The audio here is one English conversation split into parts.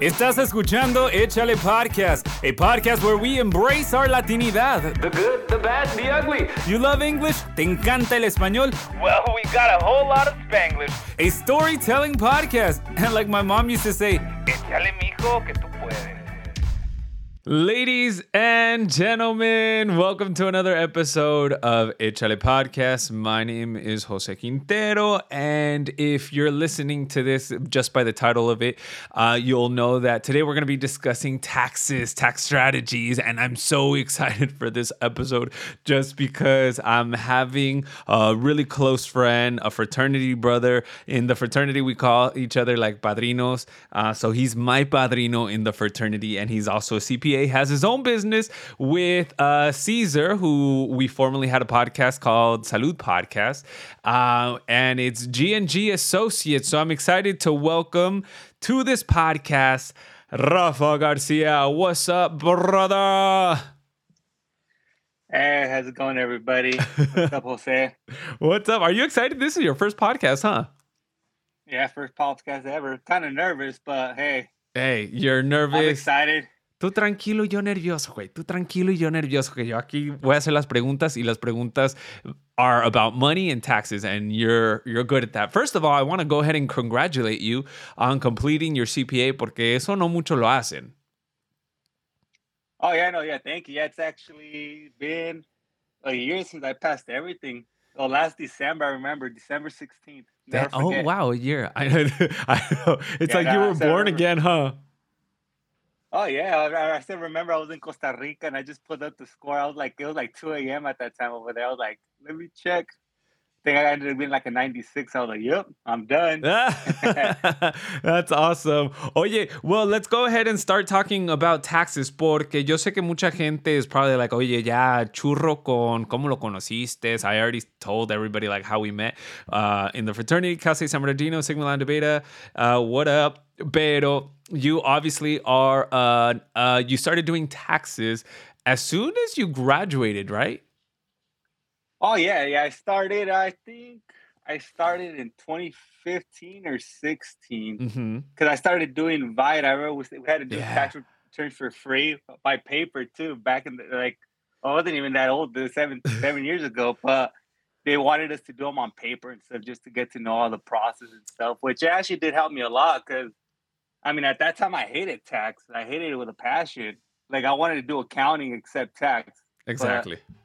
Estás escuchando Échale Podcast, a podcast where we embrace our Latinidad. The good, the bad, the ugly. You love English? ¿Te encanta el español? Well, we got a whole lot of Spanglish. A storytelling podcast. And like my mom used to say, Échale, mijo, que tú puedes. Ladies and gentlemen, welcome to another episode of Echale Podcast. My name is Jose Quintero, and if you're listening to this just by the title of it, uh, you'll know that today we're going to be discussing taxes, tax strategies, and I'm so excited for this episode just because I'm having a really close friend, a fraternity brother. In the fraternity, we call each other like padrinos. Uh, so he's my padrino in the fraternity, and he's also a CPA has his own business with uh, Caesar, who we formerly had a podcast called Salud Podcast, uh, and it's G and G Associates. So I'm excited to welcome to this podcast Rafa Garcia. What's up, brother? Hey, how's it going, everybody? What's up, Jose? What's up? Are you excited? This is your first podcast, huh? Yeah, first podcast ever. Kind of nervous, but hey. Hey, you're nervous. I'm excited. Tú tranquilo y yo nervioso, güey. Tú tranquilo y yo nervioso, que yo aquí voy a hacer las preguntas y las preguntas are about money and taxes and you're you're good at that. First of all, I want to go ahead and congratulate you on completing your CPA porque eso no mucho lo hacen. Oh yeah, no, yeah, thank you. Yeah, it's actually been a year since I passed everything. Oh, last December, I remember December 16th. That, oh wow, a year. I know. I know. It's yeah, like no, you were born again, huh? Oh yeah, I, I, still remember I was in Costa Rica and I just pulled up the score. I was like, it was like 2 a.m. at that time over there. I was like, let me check. I think I ended up being like a 96. I was like, yep, I'm done. That's awesome. Oye, well, let's go ahead and start talking about taxes porque yo sé que mucha gente is probably like, oye, ya, churro con cómo lo conociste. I already told everybody like how we met uh, in the fraternity, Casa San Bernardino, Sigma Lambda Beta. Uh, what up? Pero you obviously are uh, uh, you started doing taxes as soon as you graduated, right? Oh yeah, yeah. I started. I think I started in 2015 or 16 because mm-hmm. I started doing VITA. I remember we had to do yeah. tax returns for free by paper too. Back in the like, I wasn't even that old, seven seven years ago, but they wanted us to do them on paper and stuff just to get to know all the process and stuff, which actually did help me a lot because I mean, at that time, I hated tax. I hated it with a passion. Like I wanted to do accounting except tax. Exactly. But,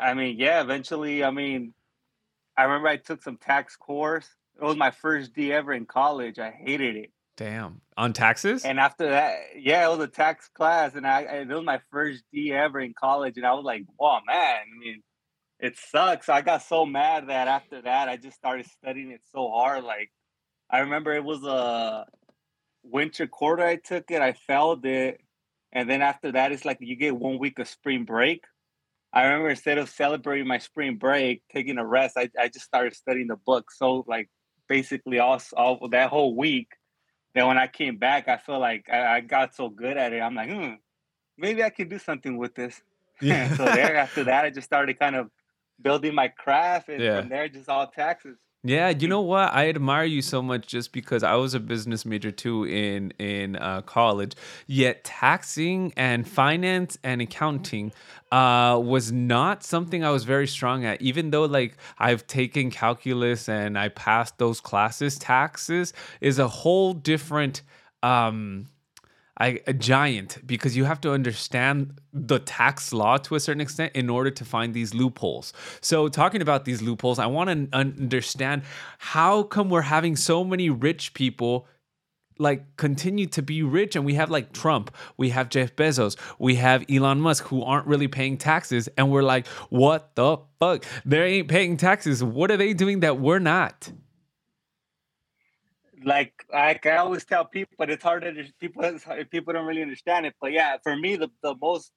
I mean, yeah. Eventually, I mean, I remember I took some tax course. It was my first D ever in college. I hated it. Damn. On taxes? And after that, yeah, it was a tax class, and I it was my first D ever in college, and I was like, "Oh man!" I mean, it sucks. I got so mad that after that, I just started studying it so hard. Like, I remember it was a winter quarter I took it, I failed it. And then after that, it's like you get one week of spring break. I remember instead of celebrating my spring break, taking a rest, I, I just started studying the book. So like basically all, all that whole week. Then when I came back, I feel like I, I got so good at it. I'm like, hmm, maybe I can do something with this. Yeah. so there after that, I just started kind of building my craft and yeah. from there just all taxes. Yeah, you know what? I admire you so much just because I was a business major too in in uh, college. Yet taxing and finance and accounting uh, was not something I was very strong at. Even though like I've taken calculus and I passed those classes, taxes is a whole different um I, a giant because you have to understand the tax law to a certain extent in order to find these loopholes. So, talking about these loopholes, I want to understand how come we're having so many rich people like continue to be rich and we have like Trump, we have Jeff Bezos, we have Elon Musk who aren't really paying taxes and we're like, what the fuck? They ain't paying taxes. What are they doing that we're not? Like I, I always tell people, but it's hard to people people don't really understand it. But yeah, for me, the the most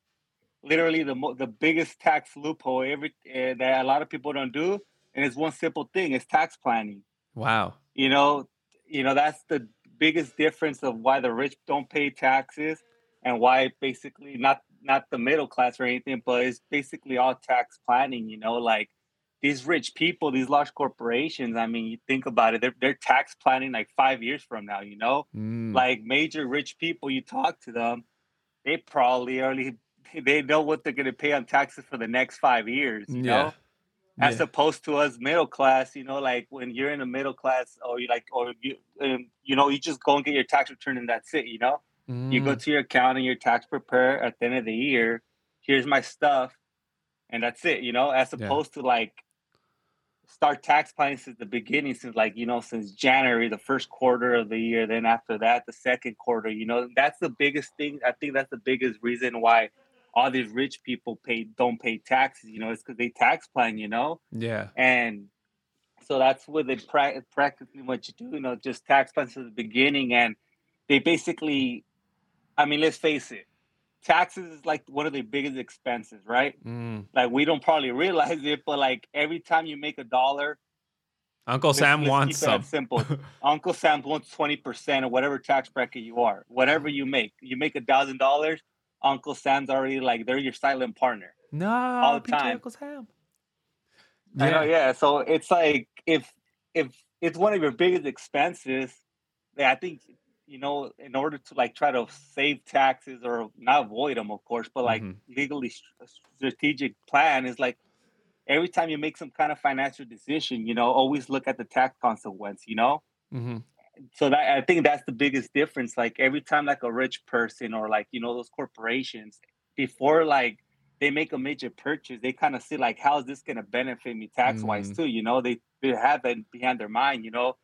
literally the mo- the biggest tax loophole every uh, that a lot of people don't do, and it's one simple thing: it's tax planning. Wow. You know, you know that's the biggest difference of why the rich don't pay taxes and why basically not not the middle class or anything, but it's basically all tax planning. You know, like these rich people, these large corporations. I mean, you think about it; they're they're tax planning like five years from now. You know, Mm. like major rich people. You talk to them, they probably already they know what they're going to pay on taxes for the next five years. You Yeah. know, as Yeah. opposed to us middle class. You know, like when you're in the middle class, or you like, or you um, you know, you just go and get your tax return and that's it. You know. You go Mm. to your accountant, your tax preparer at the end of the year. Here's my stuff, and that's it. You know, as Yeah. opposed to like start tax planning since the beginning, since like you know, since January, the first quarter of the year. Then after that, the second quarter. You know, that's the biggest thing. I think that's the biggest reason why all these rich people pay don't pay taxes. You know, it's because they tax plan. You know, Yeah. and so that's what they pra- practically what you do. You know, just tax plans at the beginning, and they basically, I mean, let's face it, taxes is like one of the biggest expenses, right? Mm. Like we don't probably realize it, but like every time you make a dollar, Uncle let's- Sam let's wants keep some. simple. Uncle Sam wants twenty percent of whatever tax bracket you are, whatever you make. You make a thousand dollars, Uncle Sam's already like they're your silent partner. no, all the time. Uncle Sam. I know, yeah. So it's like if if it's one of your biggest expenses, yeah, I think you know, in order to like try to save taxes or not avoid them, of course, but like Mhm. legally st- strategic plan is like every time you make some kind of financial decision, you know, always look at the tax consequence, you know. hmm So that I think that's the biggest difference. Like every time, like a rich person or like you know those corporations, before like they make a major purchase, they kind of see like how is this going to benefit me tax wise Mm. too. You know, they they have it behind their mind. You know,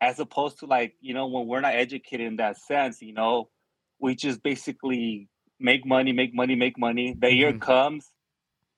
as opposed to like you know when we're not educated in that sense. You know, we just basically make money, make money, make money. The year Mhm. comes.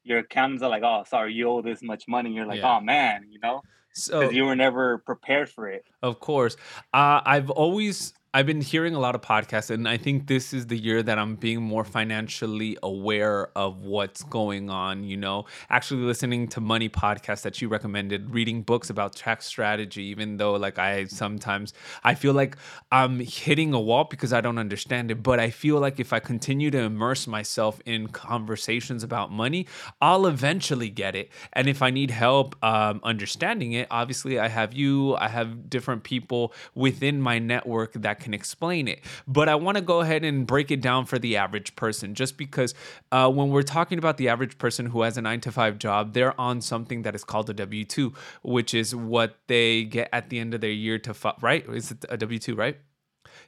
Your accountants are like, "Oh, sorry, you owe this much money." You're like, Yeah. "Oh man," you know, So because you were never prepared for it. Of course. Uh, I've always I've been hearing a lot of podcasts, and I think this is the year that I'm being more financially aware of what's going on. You know, actually listening to money podcasts that you recommended, reading books about tax strategy. Even though, like, I sometimes I feel like I'm hitting a wall because I don't understand it, but I feel like if I continue to immerse myself in conversations about money, I'll eventually get it. And if I need help um, understanding it, obviously I have you, I have different people within my network that can explain it. But I want to go ahead and break it down for the average person, just because uh, when we're talking about the average person who has a nine to five job, they're on something that is called a W 2, which is what they get at the end of their year to, fi- right? Is it a W 2, right?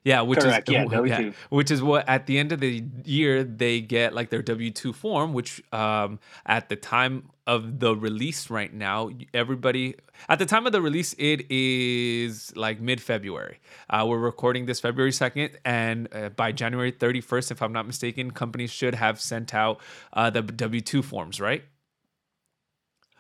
Yeah, which Correct, is yeah, W-2. which is what at the end of the year they get like their W two form, which um, at the time of the release right now, everybody at the time of the release it is like mid February. Uh, we're recording this February second, and uh, by January thirty first, if I'm not mistaken, companies should have sent out uh, the W two forms, right?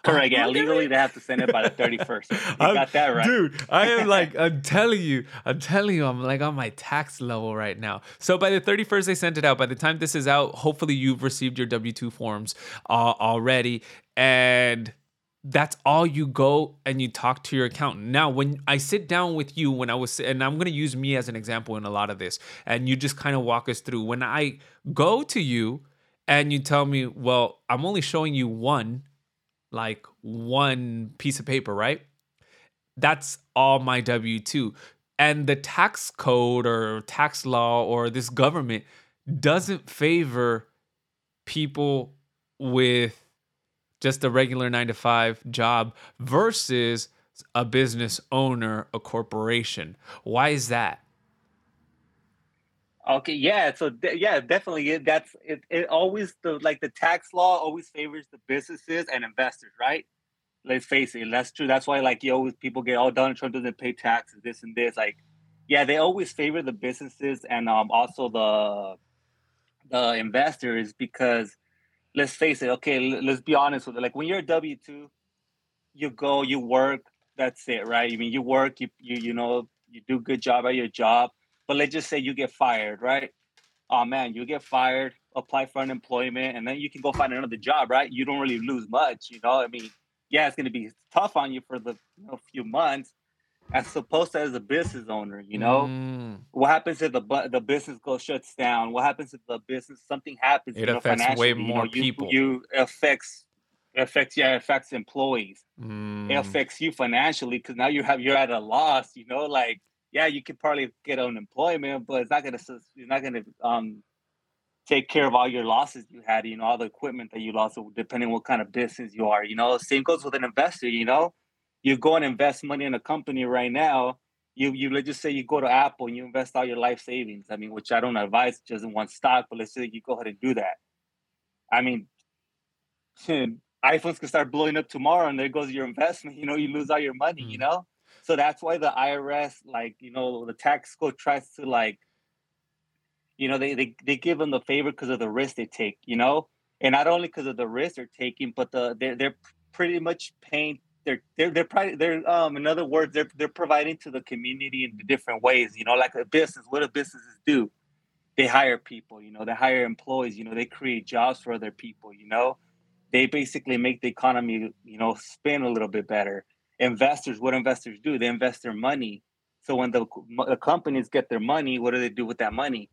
Correct. Yeah, legally they have to send it by the thirty first. Got that right. Dude, I am like, I'm telling you, I'm telling you, I'm like on my tax level right now. So by the 31st, they sent it out. By the time this is out, hopefully you've received your W 2 forms uh, already. And that's all you go and you talk to your accountant. Now, when I sit down with you, when I was, and I'm going to use me as an example in a lot of this, and you just kind of walk us through. When I go to you and you tell me, well, I'm only showing you one, like one piece of paper, right? That's all my W 2. And the tax code or tax law or this government doesn't favor people with just a regular nine to five job versus a business owner, a corporation. Why is that? Okay, yeah. So de- yeah, definitely. It, that's it. It always the like the tax law always favors the businesses and investors, right? Let's face it. That's true. That's why like you always people get all Donald Trump doesn't pay taxes, this and this. Like, yeah, they always favor the businesses and um also the the investors because let's face it. Okay, l- let's be honest with it. Like when you're a W two, you go, you work. That's it, right? I mean, you work. You you you know you do good job at your job. But let's just say you get fired, right? Oh man, you get fired, apply for unemployment, and then you can go find another job, right? You don't really lose much, you know. I mean, yeah, it's gonna be tough on you for the you know, few months, as opposed to as a business owner, you know. Mm. What happens if the the business goes shuts down? What happens if the business something happens? It you know, affects way financially, you more know, people. You affects affects yeah, it affects employees. It Mm. affects you financially because now you have you're at a loss. You know, like yeah, you could probably get unemployment, but it's not gonna it's not gonna um take care of all your losses you had. You know, all the equipment that you lost, depending what kind of business you are. You know, same goes with an investor. You know, you go and invest money in a company right now. You you let's just say you go to Apple and you invest all your life savings. I mean, which I don't advise just in one stock, but let's say you go ahead and do that. I mean, iPhones can start blowing up tomorrow, and there goes your investment. You know, you lose all your money. You Mm. know, so that's why the IRS, like you know, the tax code tries to like, you know, they they they give them the favor because of the risk they take. You know, and not only because of the risk they're taking, but the they're they're pretty much paying. They're they're they're probably they're um in other words they're they're providing to the community in different ways. You know, like a business. What do businesses do? They hire people. You know, they hire employees. You know, they create jobs for other people. You know, they basically make the economy you know spin a little bit better. Investors, what investors do? They invest their money. So when the, the companies get their money, what do they do with that money?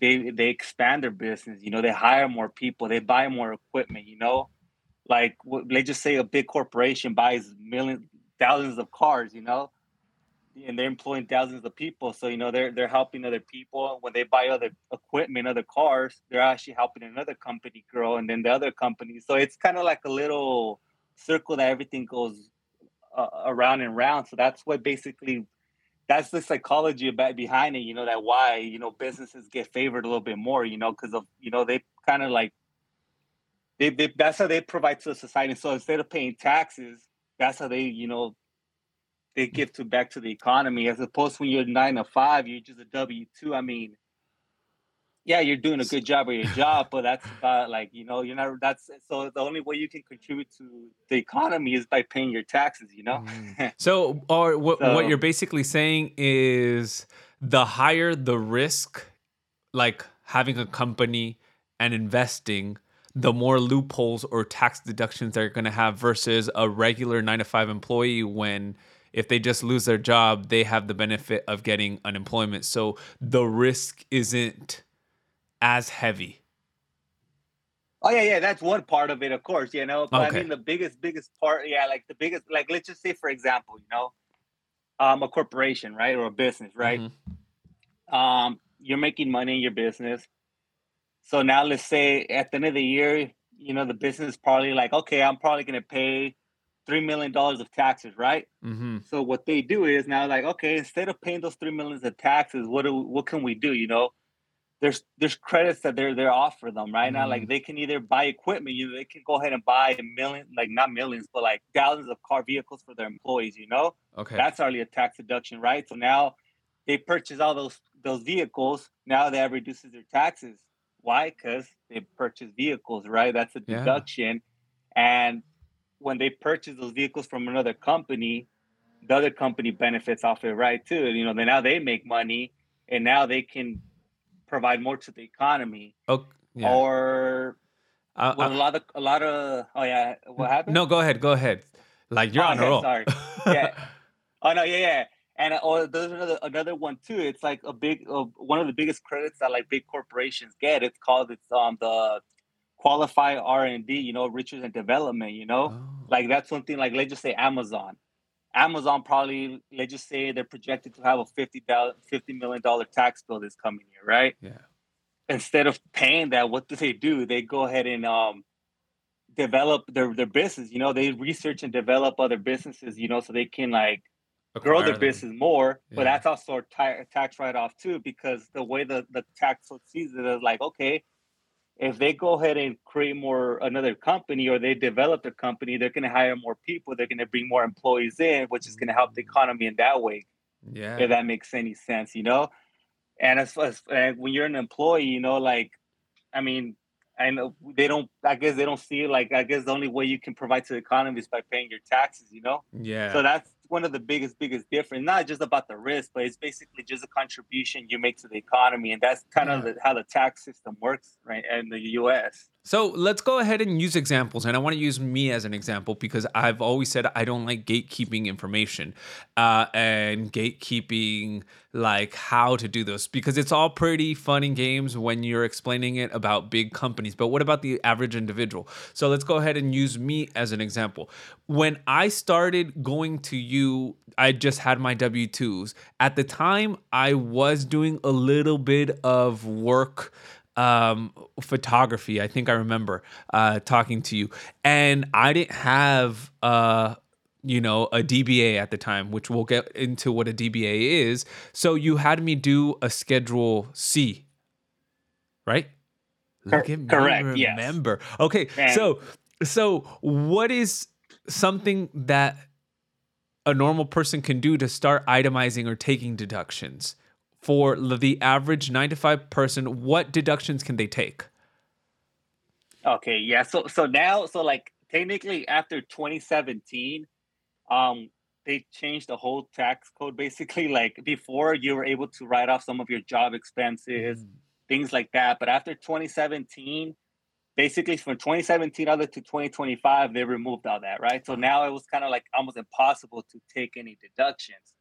They they expand their business. You know, they hire more people. They buy more equipment. You know, like let's just say a big corporation buys millions, thousands of cars. You know, and they're employing thousands of people. So you know they're they're helping other people. When they buy other equipment, other cars, they're actually helping another company grow, and then the other company. So it's kind of like a little circle that everything goes uh, around and round. So that's what basically that's the psychology about behind it. You know that why you know businesses get favored a little bit more. You know because of you know they kind of like they, they that's how they provide to the society. So instead of paying taxes, that's how they you know they give to back to the economy as opposed when you're nine to five, you're just a W two. I mean, yeah, you're doing a good job at your job, but that's about like you know you're not. That's so the only way you can contribute to the economy is by paying your taxes. You know. Mm. So, or what, what you're basically saying is the higher the risk, like having a company and investing, the more loopholes or tax deductions they're going to have versus a regular nine to five employee when if they just lose their job, they have the benefit of getting unemployment. So the risk isn't as heavy. Oh yeah, yeah, that's one part of it, of course, you know. But Okay. I mean, the biggest, biggest part, yeah, like the biggest, like let's just say, for example, you know, um, a corporation, right, or a business, right? Mhm. Um, you're making money in your business. So now, let's say at the end of the year, you know, the business is probably like, okay, I'm probably going to pay three million dollars of taxes, right? Mhm. So what they do is now like, okay, instead of paying those three millions of taxes, what do what can we do? You know, there's there's credits that they're they're offer them right now. Like mm-hmm. they can either buy equipment, you know, they can go ahead and buy a million, like not millions, but like thousands of car vehicles for their employees. You know, Okay. that's already a tax deduction, right? So now they purchase all those those vehicles. Now that reduces their taxes. Why? Because they purchase vehicles, right? That's a Yeah. deduction. And when they purchase those vehicles from another company, the other company benefits off it, right? Too. You know, then now they make money, and now they can provide more to the economy. oh, yeah. Or well, I- a lot of a lot of oh yeah, what happened? no, go ahead. Go ahead. Like you're Oh, on a roll. sorry. Yeah. Oh no, yeah, yeah. And uh, oh, there's another another one too. It's like a big uh, one of the biggest credits that like big corporations get. It's called it's um the qualify R and D. You know, research and development. You know, Oh. like that's something like let's just say Amazon. Amazon probably let's just say they're projected to have a fifty thousand fifty million dollar tax bill this coming year, right? yeah. Instead of paying that, what do they do? They go ahead and um develop their their business. You know, they research and develop other businesses. You know, so they can like grow their them. business more, but that's also a tax write off too, because the way the, the tax sees it is like, okay, if they go ahead and create more another company or they develop a company, they're going to hire more people, they're going to bring more employees in, which is going to help the economy in that way, Yeah. if that makes any sense, you know? And as far as and when you're an employee, you know, like, I mean, I know they don't, I guess they don't see it like, I guess the only way you can provide to the economy is by paying your taxes, you know? yeah. So that's one of the biggest biggest difference. Not just about the risk, but it's basically just a contribution you make to the economy, and that's kind of the, how the tax system works, right, in the U.S. So let's go ahead and use examples. And I want to use me as an example because I've always said I don't like gatekeeping information uh, and gatekeeping like how to do this because it's all pretty fun and games when you're explaining it about big companies. But what about the average individual? So let's go ahead and use me as an example. When I started going to you, I just had my W 2s. At the time, I was doing a little bit of work um photography i think i remember uh talking to you. And i didn't have uh you know a dba at the time which we'll get into what a dba is. So you had me do a schedule c right? Look at me correct remember yes. okay so so what is something that a normal person can do to start itemizing or taking deductions for the average nine to five person, what deductions can they take? Okay, yeah. So so now so like technically after 2017, um, they changed the whole tax code basically. Like before you were able to write off some of your job expenses, mm. things like that. But after 2017, basically from 2017 other to 2025, they removed all that, right? So now it was kind of like almost impossible to take any deductions.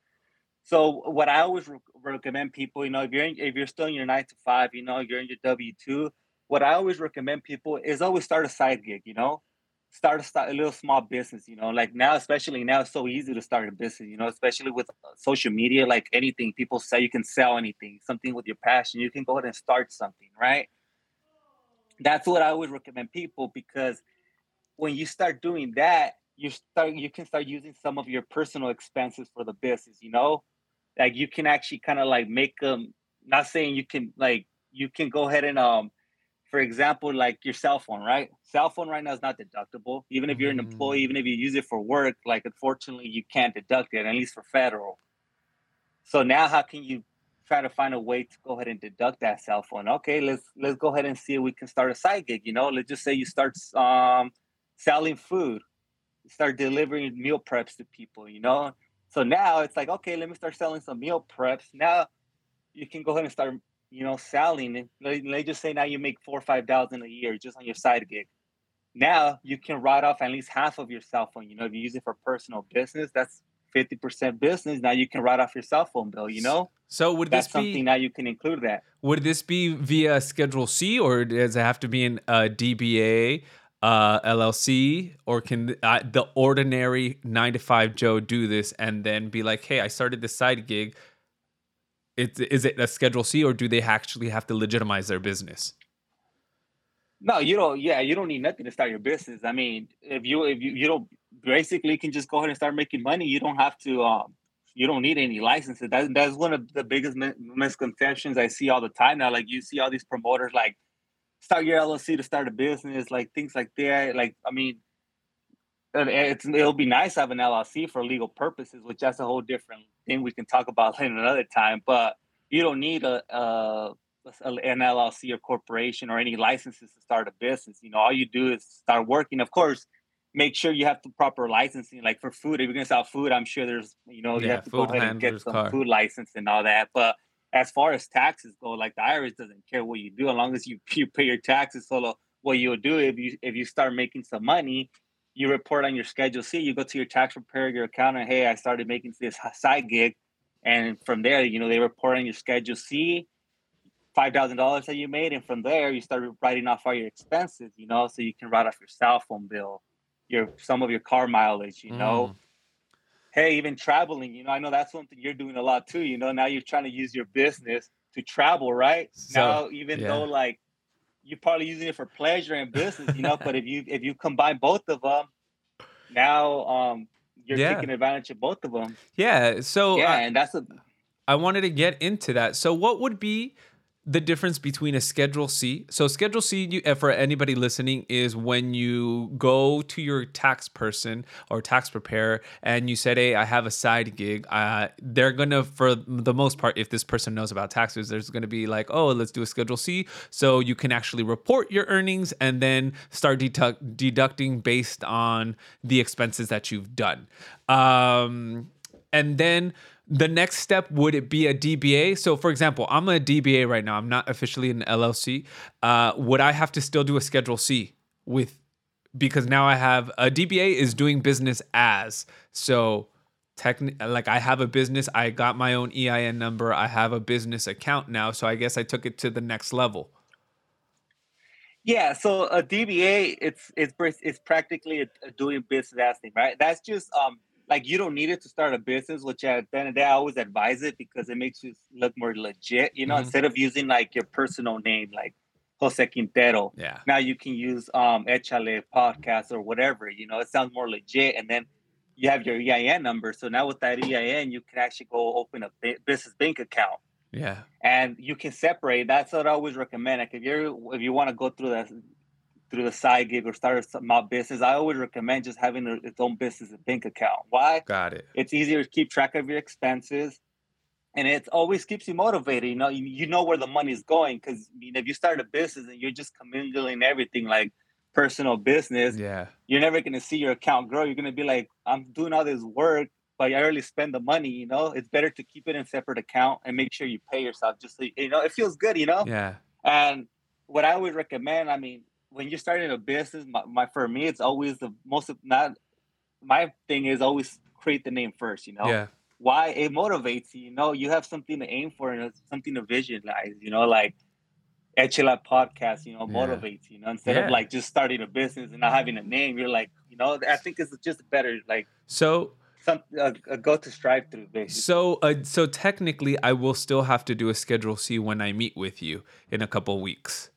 So what I always re- recommend people, you know, if you're in, if you're still in your nine to five, you know, you're in your W two. What I always recommend people is always start a side gig. You know, start a, start a little small business. You know, like now, especially now, it's so easy to start a business. You know, especially with uh, social media, like anything people say you can sell anything, something with your passion, you can go ahead and start something, right? That's what I always recommend people because when you start doing that, you start you can start using some of your personal expenses for the business. You know, like you can actually kind of like make them not saying you can like you can go ahead and um for example like your cell phone right? Cell phone right now is not deductible. Even if you're an employee mm. even if you use it for work like unfortunately you can't deduct it at least for federal. So now how can you try to find a way to go ahead and deduct that cell phone? Okay let's let's go ahead and see if we can start a side gig you know? Let's just say you start um selling food start delivering meal preps to people you know so now it's like, okay, let me start selling some meal preps. Now you can go ahead and start, you know, selling. And let, us just say now you make four or five thousand a year just on your side gig. Now you can write off at least half of your cell phone. You know, if you use it for personal business, that's 50% business. Now you can write off your cell phone bill, you know? So would that's this be something now you can include that? Would this be via Schedule C or does it have to be in a DBA uh, LLC, or can uh, the ordinary nine to five Joe do this and then be like, "Hey, I started this side gig." It's, is it a Schedule C, or do they actually have to legitimize their business? No, you don't. Yeah, you don't need nothing to start your business. I mean, if you if you you don't basically can just go ahead and start making money. You don't have to. Um, you don't need any licenses. That, that's one of the biggest misconceptions I see all the time now. Like you see all these promoters like start your LLC to start a business, like things like that. Like, I mean, it's it'll be nice to have an LLC for legal purposes, which that's a whole different thing we can talk about in another time. But you don't need a, a an LLC or corporation or any licenses to start a business. You know, all you do is start working. Of course, make sure you have the proper licensing. Like for food, if you're gonna sell food, I'm sure there's you know you have to go ahead and get some car. food license and all that. But as far as taxes go, like the IRS doesn't care what you do, as long as you, you pay your taxes. So what you'll do if you if you start making some money, you report on your schedule C. You go to your tax preparer, your accountant. Hey, I started making this side gig, and from there, you know, they report on your schedule C, five thousand dollars that you made, and from there, you start writing off all your expenses. You know, so you can write off your cell phone bill, your some of your car mileage. You know. Mm. Hey, even traveling, you know, I know that's something you're doing a lot too. You know, now you're trying to use your business to travel, right? So, now, even yeah. though like you're probably using it for pleasure and business, you know, but if you if you combine both of them, now um you're yeah. taking advantage of both of them. Yeah. So yeah, I, and that's a. I wanted to get into that. So, what would be the difference between a Schedule C. So Schedule C, you, uh, for anybody listening, is when you go to your tax person or tax preparer and you said, "Hey, I have a side gig." Uh, they're gonna, for the most part, if this person knows about taxes, there's gonna be like, "Oh, let's do a Schedule C," so you can actually report your earnings and then start deducting based on the expenses that you've done. Um, and then the next step would it be a DBA? So, for example, I'm a DBA right now. I'm not officially an LLC. Uh, would I have to still do a Schedule C with because now I have a DBA is doing business as so techni- like I have a business. I got my own EIN number. I have a business account now. So I guess I took it to the next level. Yeah, so a DBA, it's it's it's practically a, a doing business as thing, right? That's just um like you don't need it to start a business, which at the end of the day, I always advise it because it makes you look more legit. You know, mm-hmm. instead of using like your personal name, like Jose Quintero. Yeah. Now you can use um Echale podcast or whatever. You know, it sounds more legit, and then you have your EIN number. So now with that EIN, you can actually go open a business bank account. Yeah. And you can separate. That's what I always recommend. Like if you're if you want to go through that through the side gig or start a small business, I always recommend just having a, its own business bank account. Why? Got it. It's easier to keep track of your expenses, and it always keeps you motivated. You know, you, you know where the money's going because I mean, if you start a business and you're just commingling everything like personal business, yeah, you're never gonna see your account grow. You're gonna be like, I'm doing all this work, but I rarely spend the money. You know, it's better to keep it in separate account and make sure you pay yourself. Just so you know, it feels good. You know. Yeah. And what I would recommend, I mean, when you're starting a business, my, my for me, it's always the most not. My thing is always create the name first. You know. Yeah. Why it motivates you. You know, you have something to aim for and something to visualize. You know, like Echale podcast, you know, yeah. motivates, you know, instead yeah. of like just starting a business and not having a name, you're like, you know, I think it's just better, like, so some a, a go to strive through basically. So, uh, so technically, I will still have to do a Schedule C when I meet with you in a couple weeks.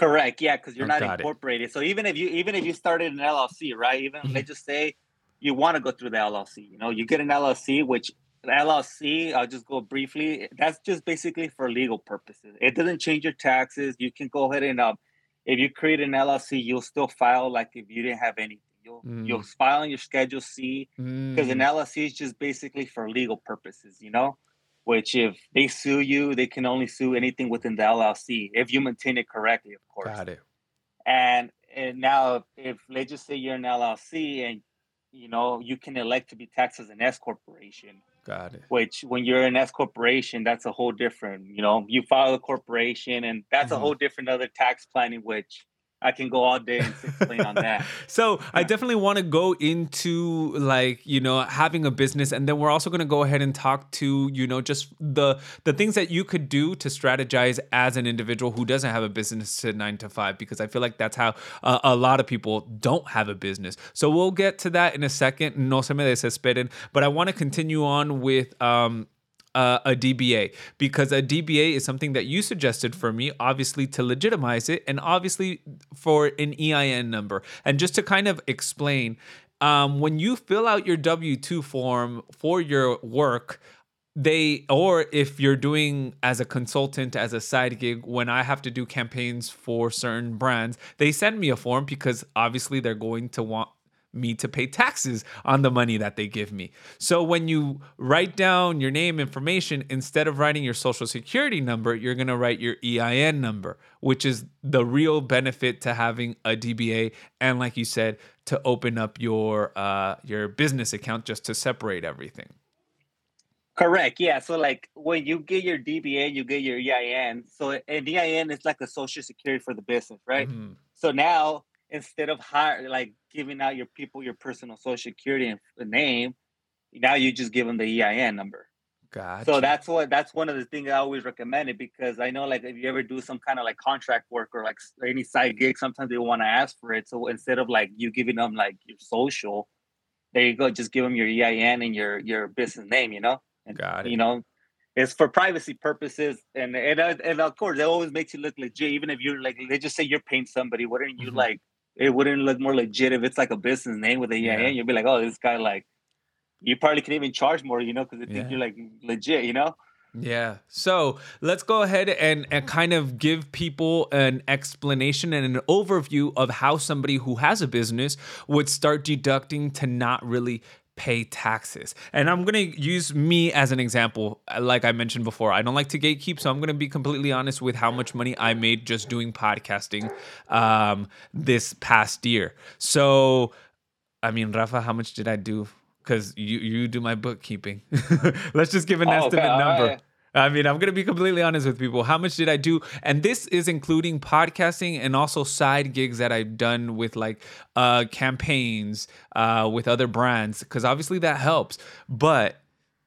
Correct. Yeah, because you're not incorporated. It. So even if you even if you started an LLC, right? Even mm-hmm. let's just say you want to go through the LLC, you know, you get an LLC, which the LLC, I'll just go briefly. That's just basically for legal purposes. It doesn't change your taxes. You can go ahead and um, if you create an LLC, you'll still file like if you didn't have anything. You'll mm. you'll file on your Schedule C because mm. an LLC is just basically for legal purposes. You know, which if they sue you, they can only sue anything within the LLC if you maintain it correctly, of course. Got it. And and now if let's just say you're an LLC and you know you can elect to be taxed as an S corporation Got it. Which, when you're an S corporation, that's a whole different. You know, you file a corporation, and that's mm-hmm. a whole different other tax planning, which I can go all day and explain on that. So yeah. I definitely want to go into like you know having a business, and then we're also going to go ahead and talk to you know just the the things that you could do to strategize as an individual who doesn't have a business to nine to five, because I feel like that's how uh, a lot of people don't have a business. So we'll get to that in a second. No se me desesperen, but I want to continue on with um uh, a DBA because a DBA is something that you suggested for me, obviously to legitimize it, and obviously for an EIN number. And just to kind of explain, um, when you fill out your W 2 form for your work, they or if you're doing as a consultant as a side gig when i have to do campaigns for certain brands they send me a form because obviously they're going to want me to pay taxes on the money that they give me. So when you write down your name information, instead of writing your social security number, you're going to write your EIN number, which is the real benefit to having a DBA and like you said to open up your uh your business account just to separate everything. Correct. Yeah. So like when you get your DBA, you get your EIN. So an EIN is like a social security for the business, right? Mm-hmm. So now instead of hire like giving out your people your personal social security and the name, now you just give them the EIN number. Gotcha. So that's what that's one of the things I always recommend it because I know like if you ever do some kind of like contract work or like any side gig, sometimes they want to ask for it. So instead of like you giving them like your social, there you go, just give them your EIN and your your business name, you know. And, Got it. You know, it's for privacy purposes, and and and of course, it always makes you look legit. Even if you're like, they just say you're paying somebody, wouldn't you mm-hmm. like it wouldn't look more legit if it's like a business name with a EIN. Yeah. You'd be like, oh, this guy like, you probably can even charge more, you know, because they think yeah. you're like legit, you know. Yeah. So let's go ahead and, and kind of give people an explanation and an overview of how somebody who has a business would start deducting to not really pay taxes. And I'm going to use me as an example. Like I mentioned before, I don't like to gatekeep, so I'm going to be completely honest with how much money I made just doing podcasting um, this past year. So, I mean, Rafa, how much did I do? because you you do my bookkeeping. Let's just give an Oh, estimate okay, number. I mean, I'm gonna be completely honest with people. How much did I do? And this is including podcasting and also side gigs that I've done with like uh, campaigns uh, with other brands, because obviously that helps. But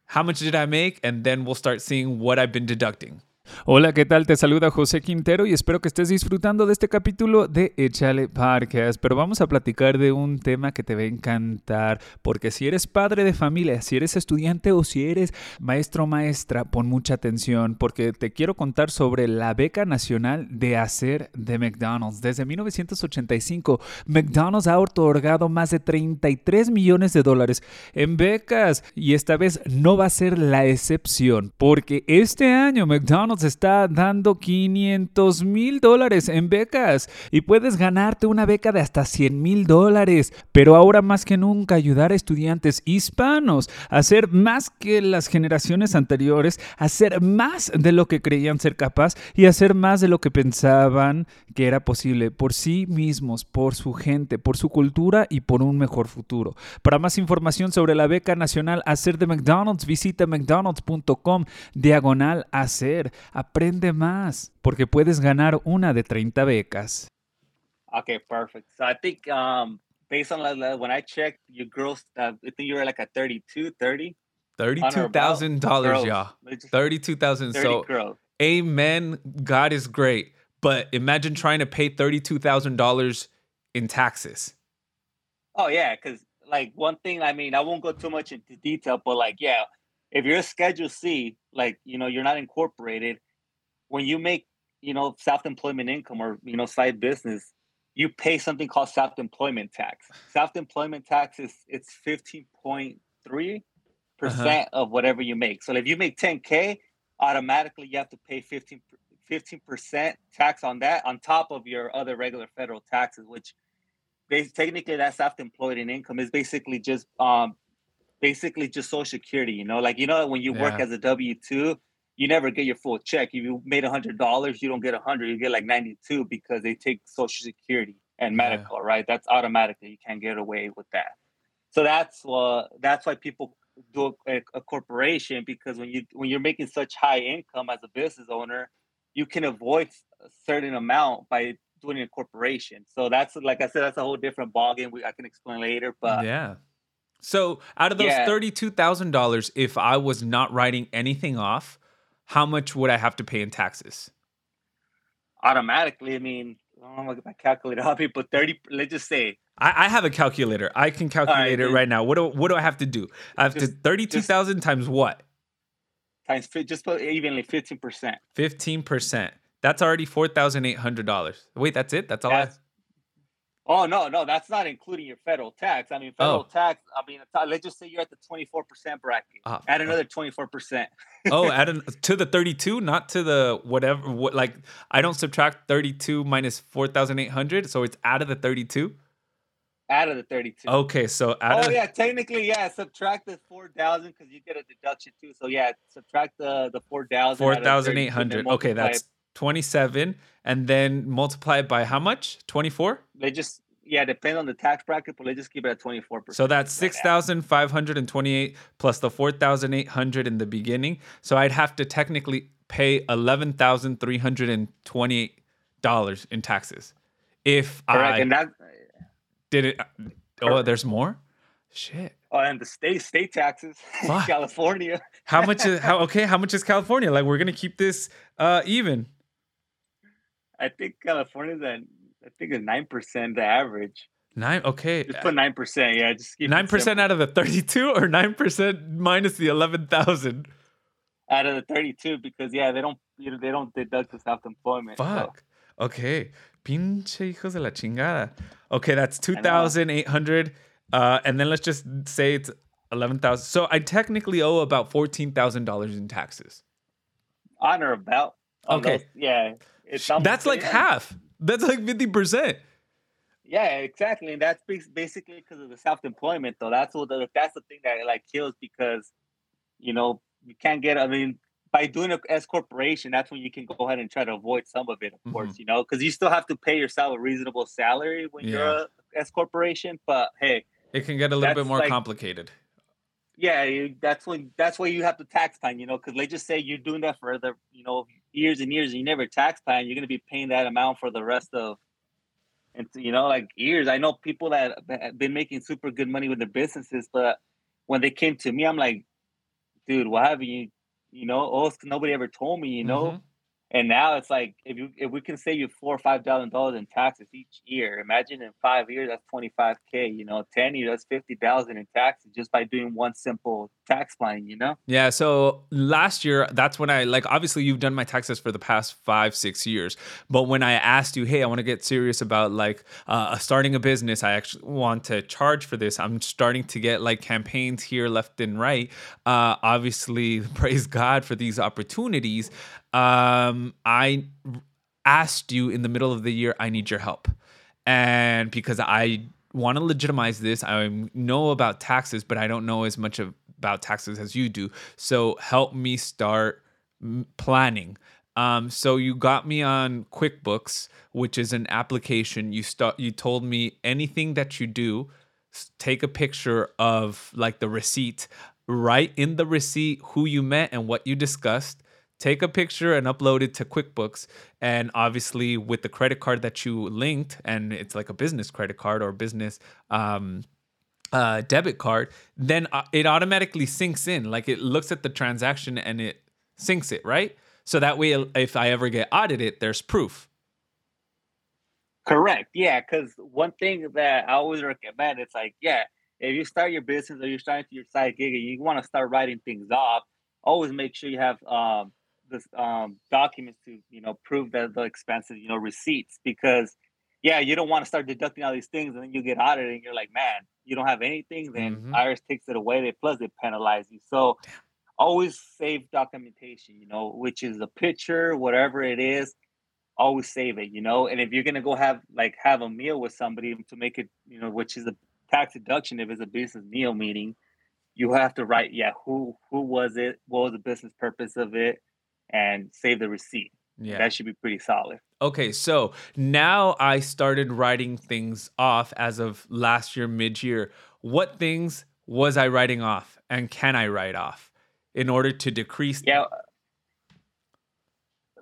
how much did I make? And then we'll start seeing what I've been deducting. Hola, ¿qué tal? Te saluda José Quintero y espero que estés disfrutando de este capítulo de Échale Podcast. Pero vamos a platicar de un tema que te va a encantar, porque si eres padre de familia, si eres estudiante o si eres maestro o maestra, pon mucha atención, porque te quiero contar sobre la beca nacional de hacer de McDonald's. Desde 1985, McDonald's ha otorgado más de 33 millones de dólares en becas y esta vez no va a ser la excepción, porque este año McDonald's está dando 500 mil dólares en becas y puedes ganarte una beca de hasta 100 mil dólares. Pero ahora más que nunca ayudar a estudiantes hispanos a hacer más que las generaciones anteriores, a hacer más de lo que creían ser capaz y hacer más de lo que pensaban que era posible por sí mismos, por su gente, por su cultura y por un mejor futuro. Para más información sobre la beca nacional Hacer de McDonald's, visita mcdonalds.com diagonal hacer. Aprende más, porque puedes ganar una de 30 becas. Okay, perfect. So I think um based on like, like, when I checked, your gross, uh, I think you were like at 32, 30. Thirty-two thousand dollars, y'all. Thirty-two thousand. 30 So, gross. amen. God is great, but imagine trying to pay thirty-two thousand dollars in taxes. Oh yeah, because like one thing, I mean, I won't go too much into detail, but like, yeah, if you're a Schedule C, like you know, you're not incorporated. When you make, you know, self-employment income or you know, side business, you pay something called self-employment tax. Self-employment tax is it's fifteen point three percent of whatever you make. So if you make ten k, automatically you have to pay 15 percent tax on that on top of your other regular federal taxes, which bas- technically that's self-employed in income is basically just um basically just social security you know like you know when you work as a w2 you never get your full check if you made a hundred dollars you don't get a hundred you get like 92 because they take social security and Yeah. medical right that's automatically you can't get away with that so that's uh that's why people do a, a corporation because when you when you're making such high income as a business owner you can avoid a certain amount by doing a corporation. So that's like I said, that's a whole different ballgame. We I can explain later, but yeah. So, out of those Yeah. thirty-two thousand dollars, if I was not writing anything off, how much would I have to pay in taxes? automatically, I mean, I don't know I calculate how people thirty. Let's just say I, I have a calculator. I can calculate it then- right now. What do what do I have to do? I have to Just- thirty-two thousand times what? times just put evenly fifteen percent. Fifteen percent. That's already four thousand eight hundred dollars. Wait, that's it. That's all. I, That's oh no, no, that's not including your federal tax. I mean, federal Oh. tax. I mean, let's just say you're at the twenty four percent bracket. Ah, Add oh. another twenty four percent. oh, add an, to the thirty-two, not to the whatever. What like I don't subtract thirty-two minus four thousand eight hundred, so it's out of the thirty-two. Out of the thirty two. Okay, so out of Oh yeah, technically yeah. Subtract the four thousand because you get a deduction too. So yeah, subtract the the four thousand. four thousand eight hundred. Okay, that's twenty-seven, and then multiply it by how much? Twenty-four. they just yeah depend on the tax bracket, but let's just keep it at twenty four percent. So that's six thousand five hundred and twenty-eight plus the four thousand eight hundred in the beginning. So I'd have to technically pay eleven thousand three hundred and twenty-eight dollars in taxes if correct, I and that did it. Oh, there's more. Shit. oh, and the state state taxes, California. How much is how? Okay, how much is California? Like we're gonna keep this uh even. I think California's at I think it's nine percent the average. Nine. Okay. Just put nine percent. Yeah, just keep Nine percent out of the thirty-two, or nine percent minus the eleven thousand. out of the thirty two because yeah they don't you know, they don't deduct the self employment. Fuck. Okay. Pinche hijos de la chingada. Okay, that's two thousand eight hundred. Uh, and then let's just say it's eleven thousand. So I technically owe about fourteen thousand dollars in taxes. on or about. Okay. those- yeah, it's That's like yeah. half. That's like fifty percent. Yeah, exactly, and that's basically because of the self-employment. Though that's what the, that's the thing that like kills because you know you can't get. I mean, by doing a S corporation, that's when you can go ahead and try to avoid some of it, of Mhm. course. You know, because you still have to pay yourself a reasonable salary when you're a S corporation. But hey, It can get a little bit more like- complicated. yeah, that's when that's why you have to tax time, you know, because they just say you're doing that for the you know years and years, and you never tax plan. You're gonna be paying that amount for the rest of, and you know, like years. I know people that have been making super good money with their businesses, but when they came to me, I'm like, dude, why have you, you know, oh, nobody ever told me, you know. Mm-hmm. And now it's like if you if we can save you four or five thousand dollars in taxes each year, imagine in five years that's twenty five k. You know, ten years that's fifty thousand in taxes just by doing one simple tax plan. You know. Yeah. So last year, that's when I like. Obviously, you've done my taxes for the past five six years. But when I asked you, hey, I want to get serious about like uh, starting a business, I actually want to charge for this. I'm starting to get like campaigns here left and right. Uh, obviously, praise God for these opportunities um, I asked you in the middle of the year, I need your help. And because I want to legitimize this, I know about taxes, but I don't know as much of, about taxes as you do. So help me start planning. Um, so you got me on QuickBooks, which is an application. You start. You told me anything that you do, take a picture of like the receipt. Write in the receipt who you met and what you discussed take a picture and upload it to QuickBooks. And obviously, with the credit card that you linked, and it's like a business credit card or business um, uh, debit card, then uh, it automatically syncs in. Like it looks at the transaction and it syncs it, right? So that way, if I ever get audited, there's proof. Correct. Yeah. Because one thing that I always recommend, it's like, yeah, if you start your business or you're starting your side gig and you want to start writing things off, always make sure you have um, this um, documents to you know prove that the expenses, you know, receipts, because yeah, you don't want to start deducting all these things and then you get audited and you're like, man, you don't have anything, then mm-hmm. IRS takes it away. They plus they penalize you. So always save documentation, you know, which is a picture, whatever it is, always save it, you know. And if you're gonna go have like have a meal with somebody to make it, you know, which is a tax deduction if it's a business meal meeting, you have to write, yeah, who who was it, what was the business purpose of it, and save the receipt. Yeah. That should be pretty solid. Okay, so now I started writing things off as of last year, mid year. What things was I writing off and can I write off in order to decrease? Yeah.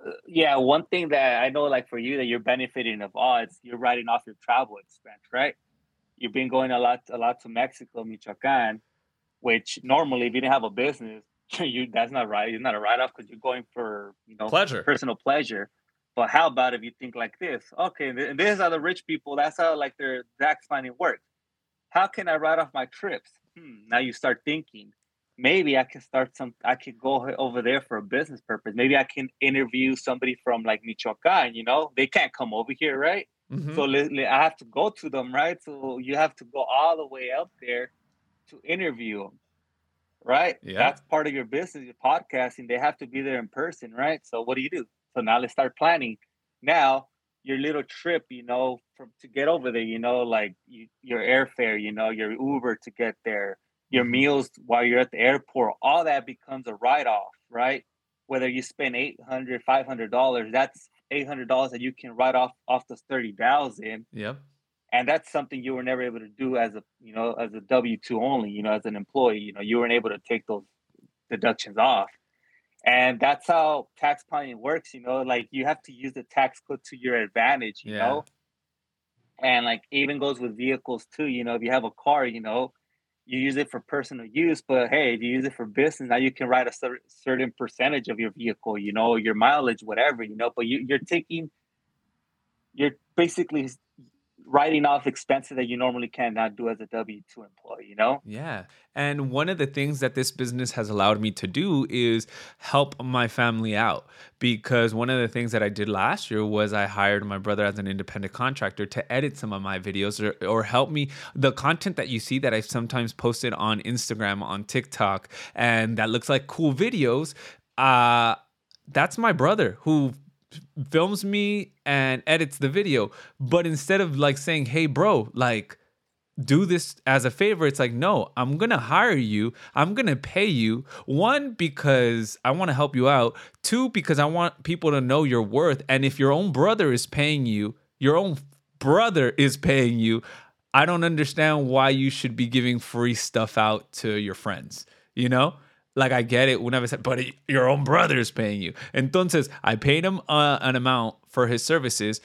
Uh, yeah, one thing that I know, like for you, that you're benefiting of all, it's you're writing off your travel expense, right? You've been going a lot, a lot to Mexico, Michoacan, which normally, if you didn't have a business, you that's not right. It's not a write off because you're going for you know pleasure, personal pleasure. But how about if you think like this? Okay, and these are the rich people. That's how like their tax planning works. How can I write off my trips? Hmm, now you start thinking. Maybe I can start some. I could go over there for a business purpose. Maybe I can interview somebody from like Michoacan. You know, they can't come over here, right? Mm-hmm. So I have to go to them, right? So you have to go all the way up there to interview them right? Yeah. That's part of your business, your podcasting. They have to be there in person, right? So what do you do? So now let's start planning. Now your little trip, you know, from to get over there, you know, like you, your airfare, you know, your Uber to get there, your mm-hmm. meals while you're at the airport, all that becomes a write-off, right? Whether you spend 800 $500, that's $800 that you can write off off the 30,000. Yep and that's something you were never able to do as a you know as a W two only. You know, as an employee, you know, you weren't able to take those deductions off, and that's how tax planning works. You know, like you have to use the tax code to your advantage. You yeah. know, and like even goes with vehicles too. You know, if you have a car, you know. You use it for personal use, but hey, if you use it for business, now you can write a cer- certain percentage of your vehicle, you know, your mileage, whatever, you know. But you, you're taking, you're basically writing off expenses that you normally cannot do as a W 2 employee, you know? Yeah. And one of the things that this business has allowed me to do is help my family out. Because one of the things that I did last year was I hired my brother as an independent contractor to edit some of my videos or, or help me. The content that you see that I sometimes posted on Instagram, on TikTok, and that looks like cool videos. Uh, that's my brother who films me and edits the video. But instead of like saying, hey, bro, like, do this as a favor. It's like, no, I'm gonna hire you. I'm gonna pay you. One, because I wanna help you out. Two, because I want people to know your worth. And if your own brother is paying you, your own brother is paying you, I don't understand why you should be giving free stuff out to your friends. You know, like I get it. Whenever said, but your own brother is paying you. Entonces, I paid him uh, an amount for his services.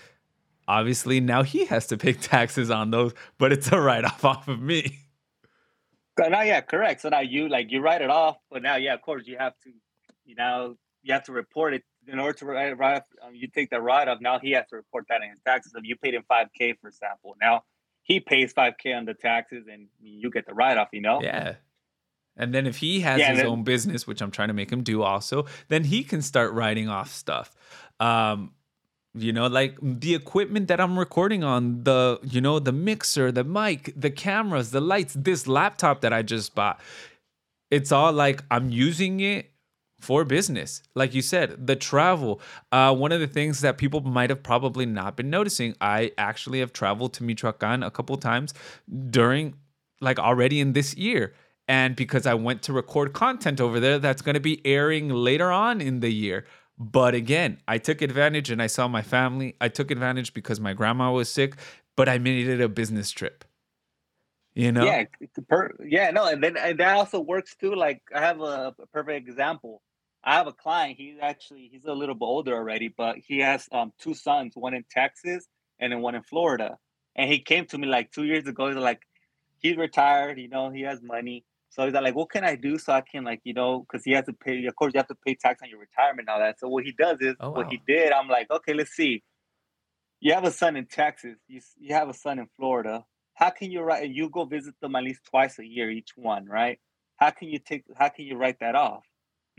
Obviously, now he has to pay taxes on those, but it's a write off off of me. Now, yeah, correct. So now you like you write it off, but now, yeah, of course, you have to, you know, you have to report it in order to write, write off. Um, you take the write off. Now he has to report that in his taxes. If you paid him five k, for example, now he pays five k on the taxes, and you get the write off. You know? Yeah. And then if he has yeah, his then, own business, which I'm trying to make him do also, then he can start writing off stuff. Um, you know, like the equipment that I'm recording on, the, you know, the mixer, the mic, the cameras, the lights, this laptop that I just bought. It's all like I'm using it for business. Like you said, the travel. Uh, one of the things that people might have probably not been noticing, I actually have traveled to Michoacan a couple times during, like already in this year and because I went to record content over there that's going to be airing later on in the year. But again, I took advantage and I saw my family. I took advantage because my grandma was sick, but I made it a business trip. You know? Yeah, per, yeah, no, and then and that also works too. Like I have a, perfect example. I have a client. He's actually he's a little bit older already, but he has um two sons, one in Texas and then one in Florida. And he came to me like two years ago. He's like, he's retired. You know, he has money so he's like, what can I do so I can like, you know, because he has to pay, of course you have to pay tax on your retirement and all that. So what he does is oh, wow. what he did, I'm like, okay, let's see. You have a son in Texas, you, you have a son in Florida. How can you write you go visit them at least twice a year, each one, right? How can you take how can you write that off?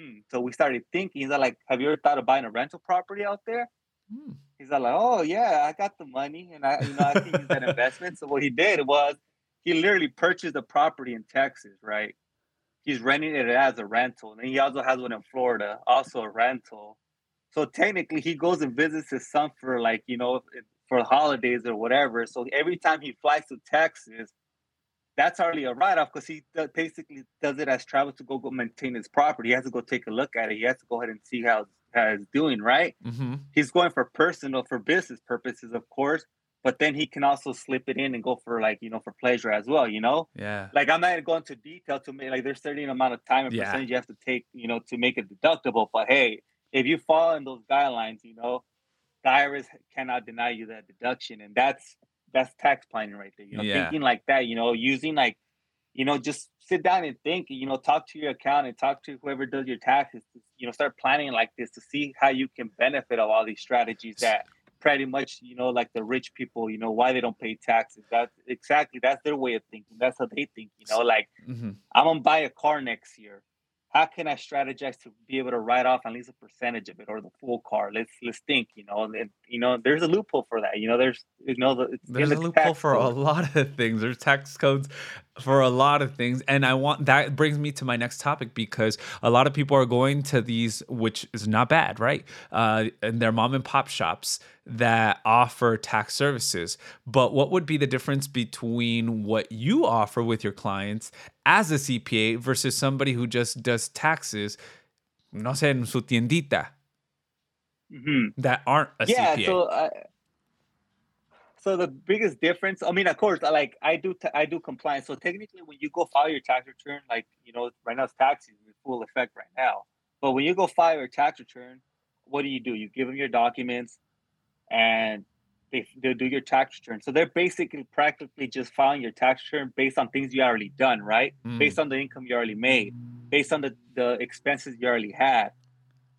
Hmm. So we started thinking, he's like, have you ever thought of buying a rental property out there? Hmm. He's like, oh yeah, I got the money and I you know I can use that investment. So what he did was he literally purchased a property in Texas, right? He's renting it as a rental. And he also has one in Florida, also a rental. So technically, he goes and visits his son for like, you know, for holidays or whatever. So every time he flies to Texas, that's already a write off because he basically does it as travel to go, go maintain his property. He has to go take a look at it. He has to go ahead and see how, how it's doing, right? Mm-hmm. He's going for personal, for business purposes, of course but then he can also slip it in and go for like you know for pleasure as well you know yeah like i'm not going into detail to make like there's certain amount of time and yeah. percentage you have to take you know to make it deductible but hey if you fall in those guidelines you know the irs cannot deny you that deduction and that's that's tax planning right there you know yeah. thinking like that you know using like you know just sit down and think you know talk to your accountant talk to whoever does your taxes you know start planning like this to see how you can benefit of all these strategies that pretty much you know like the rich people you know why they don't pay taxes that's exactly that's their way of thinking that's how they think you know like mm-hmm. i'm gonna buy a car next year how can I strategize to be able to write off at least a percentage of it or the full car? Let's let's think. You know, and you know, there's a loophole for that. You know, there's you know, the, there's a loophole for code. a lot of things. There's tax codes for a lot of things, and I want that brings me to my next topic because a lot of people are going to these, which is not bad, right? Uh, and they're mom and pop shops that offer tax services. But what would be the difference between what you offer with your clients as a CPA versus somebody who just does taxes, no sé, en su tiendita, mm-hmm. that aren't a yeah, CPA? So, uh, so the biggest difference, I mean, of course, like I do, t- I do compliance. So technically, when you go file your tax return, like you know, right now it's tax season, in full effect right now. But when you go file your tax return, what do you do? You give them your documents, and they, they do your tax return. So they're basically practically just filing your tax return based on things you already done, right? Mm. Based on the income you already made, based on the, the expenses you already had.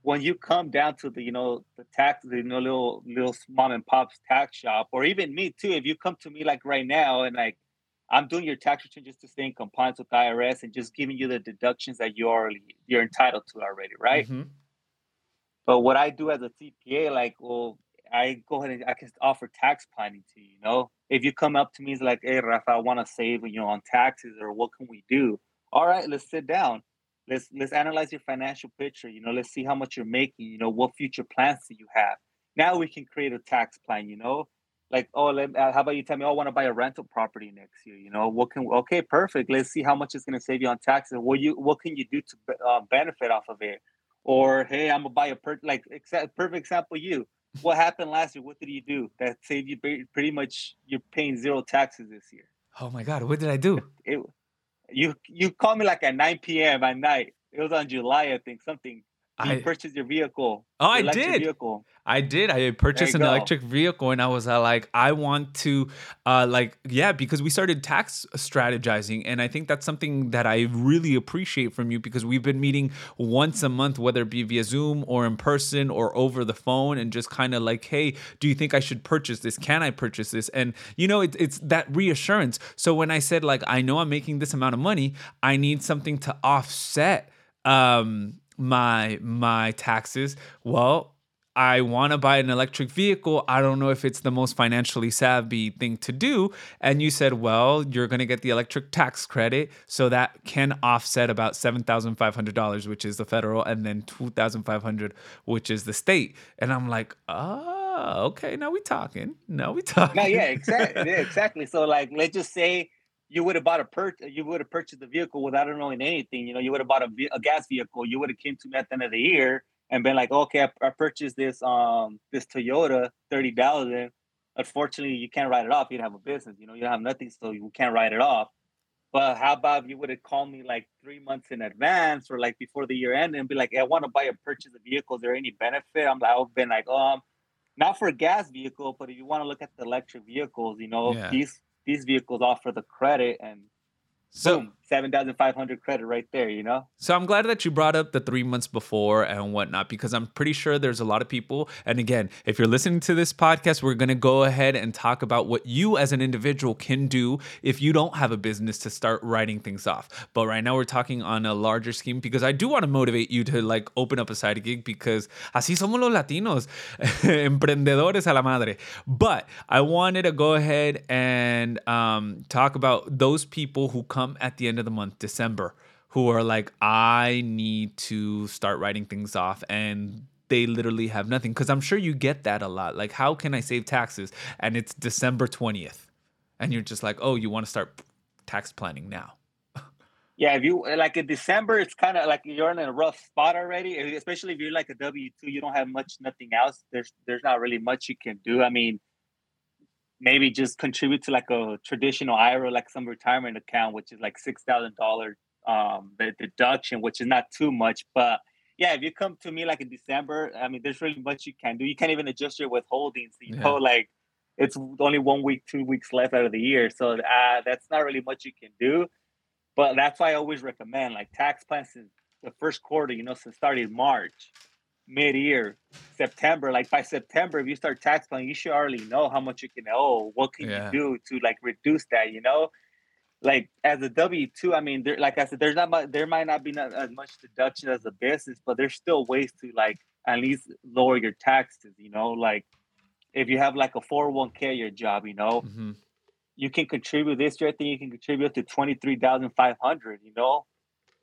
When you come down to the, you know, the tax, the you know, little little mom and pop's tax shop, or even me too, if you come to me like right now and like I'm doing your tax return just to stay in compliance with IRS and just giving you the deductions that you already you're entitled to already, right? Mm-hmm. But what I do as a CPA, like, well, I go ahead and I can offer tax planning to you. You know, if you come up to me, it's like, hey, Rafa, I want to save, you know, on taxes, or what can we do? All right, let's sit down. Let's let's analyze your financial picture. You know, let's see how much you're making. You know, what future plans do you have? Now we can create a tax plan. You know, like, oh, let, uh, how about you tell me, oh, I want to buy a rental property next year. You know, what can? Okay, perfect. Let's see how much it's going to save you on taxes. What you what can you do to uh, benefit off of it? Or hey, I'm gonna buy a per like exa- perfect example. You what happened last year? What did you do that saved you pretty much? You're paying zero taxes this year. Oh my god, what did I do? It, you you called me like at 9 p.m. at night. It was on July, I think. Something. You I purchased your vehicle. Oh, I did. Vehicle. I did. I purchased an go. electric vehicle and I was uh, like, I want to, uh, like, yeah, because we started tax strategizing. And I think that's something that I really appreciate from you because we've been meeting once a month, whether it be via Zoom or in person or over the phone, and just kind of like, hey, do you think I should purchase this? Can I purchase this? And, you know, it, it's that reassurance. So when I said, like, I know I'm making this amount of money, I need something to offset um my my taxes well I want to buy an electric vehicle. I don't know if it's the most financially savvy thing to do. And you said, well, you're going to get the electric tax credit. So that can offset about $7,500, which is the federal, and then 2,500, which is the state. And I'm like, oh, okay. Now we talking. Now we talking. No, yeah, exactly. yeah, exactly. So like let's just say you would have bought a per you would have purchased the vehicle without knowing anything. You know, you would have bought a, a gas vehicle. You would have came to me at the end of the year and been like, okay, I, I purchased this um this Toyota thirty thousand. Unfortunately, you can't write it off. You don't have a business. You know, you don't have nothing, so you can't write it off. But how about if you would have called me like three months in advance or like before the year end and be like, I want to buy a purchase of vehicle. Is there any benefit? I'm like, I've been like, um, not for a gas vehicle, but if you want to look at the electric vehicles, you know, Yeah. these these vehicles offer the credit and So, boom, seven thousand five hundred credit right there. You know, So I'm glad that you brought up the three months before and whatnot because I'm pretty sure there's a lot of people. And again, if you're listening to this podcast, we're going to go ahead and talk about what you as an individual can do if you don't have a business to start writing things off. But right now we're talking on a larger scheme because I do want to motivate you to like open up a side gig because así somos los latinos, emprendedores a la madre. But I wanted to go ahead and um, talk about those people who come at the end of the month, December who are like, I need to start writing things off and they literally have nothing. Cause I'm sure you get that a lot. Like, how can I save taxes? And it's December 20th. And you're just like, oh, you want to start tax planning now. yeah. If you like in December, it's kind of like you're in a rough spot already. Especially if you're like a W two, you don't have much, nothing else. There's there's not really much you can do. I mean, maybe just contribute to like a traditional IRA, like some retirement account, which is like six thousand dollars um the deduction, which is not too much. But yeah, if you come to me like in December, I mean, there's really much you can do. You can't even adjust your withholdings. You Yeah. know, like it's only one week, two weeks left out of the year, so uh, that's not really much you can do. But that's why I always recommend like tax plans since the first quarter. You know, since starting March, mid-year, September. Like by September, if you start tax planning, you should already know how much you can owe. What can Yeah. you do to like reduce that? You know, like as a W two, I mean, there, like I said, there's not much. There might not be not as much deduction as a business, but there's still ways to like at least lower your taxes. You know, like if you have like a four hundred one k your job, you know, Mhm. you can contribute this year. I think you can contribute to twenty three thousand five hundred. You know,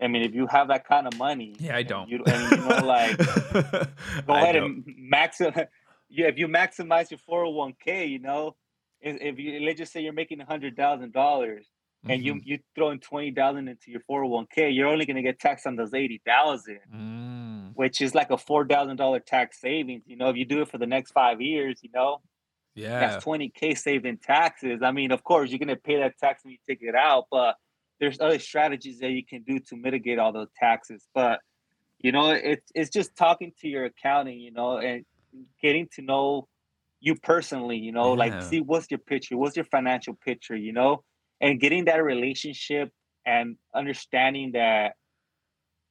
I mean, if you have that kind of money, Yeah, I don't. You, and you know, like go I ahead don't. and maximize. Yeah, if you maximize your four hundred one k, you know, if, if you let's just say you're making hundred thousand dollars and you Mhm. you throw in twenty thousand into your four hundred one k, you're only gonna get taxed on those eighty thousand, Mm. which is like a four thousand dollar tax savings. You know, if you do it for the next five years, you know, Yeah. that's 20k saved in taxes. I mean, of course, you're gonna pay that tax when you take it out, but there's other strategies that you can do to mitigate all those taxes. But you know, it's it's just talking to your accounting, you know, and getting to know you personally, you know, Yeah. like see what's your picture, what's your financial picture, you know, and getting that relationship and understanding that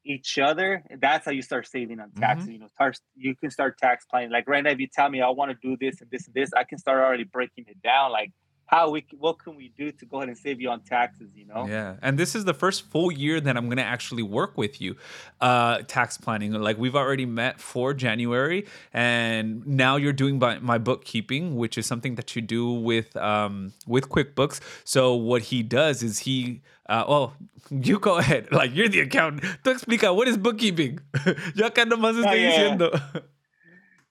each other that's how you start saving on taxes mm-hmm. you know start you can start tax planning like right now if you tell me i want to do this and this and this i can start already breaking it down like how we what can we do to go ahead and save you on taxes you know Yeah, and this is the first full year that I'm gonna actually work with you, uh, tax planning. Like we've already met for January, and now you're doing my, my bookkeeping, which is something that you do with um, with QuickBooks. So what he does is he, uh, oh, you go ahead, like you're the accountant. Tú explica what is bookkeeping. Yo acá nomás estoy diciendo.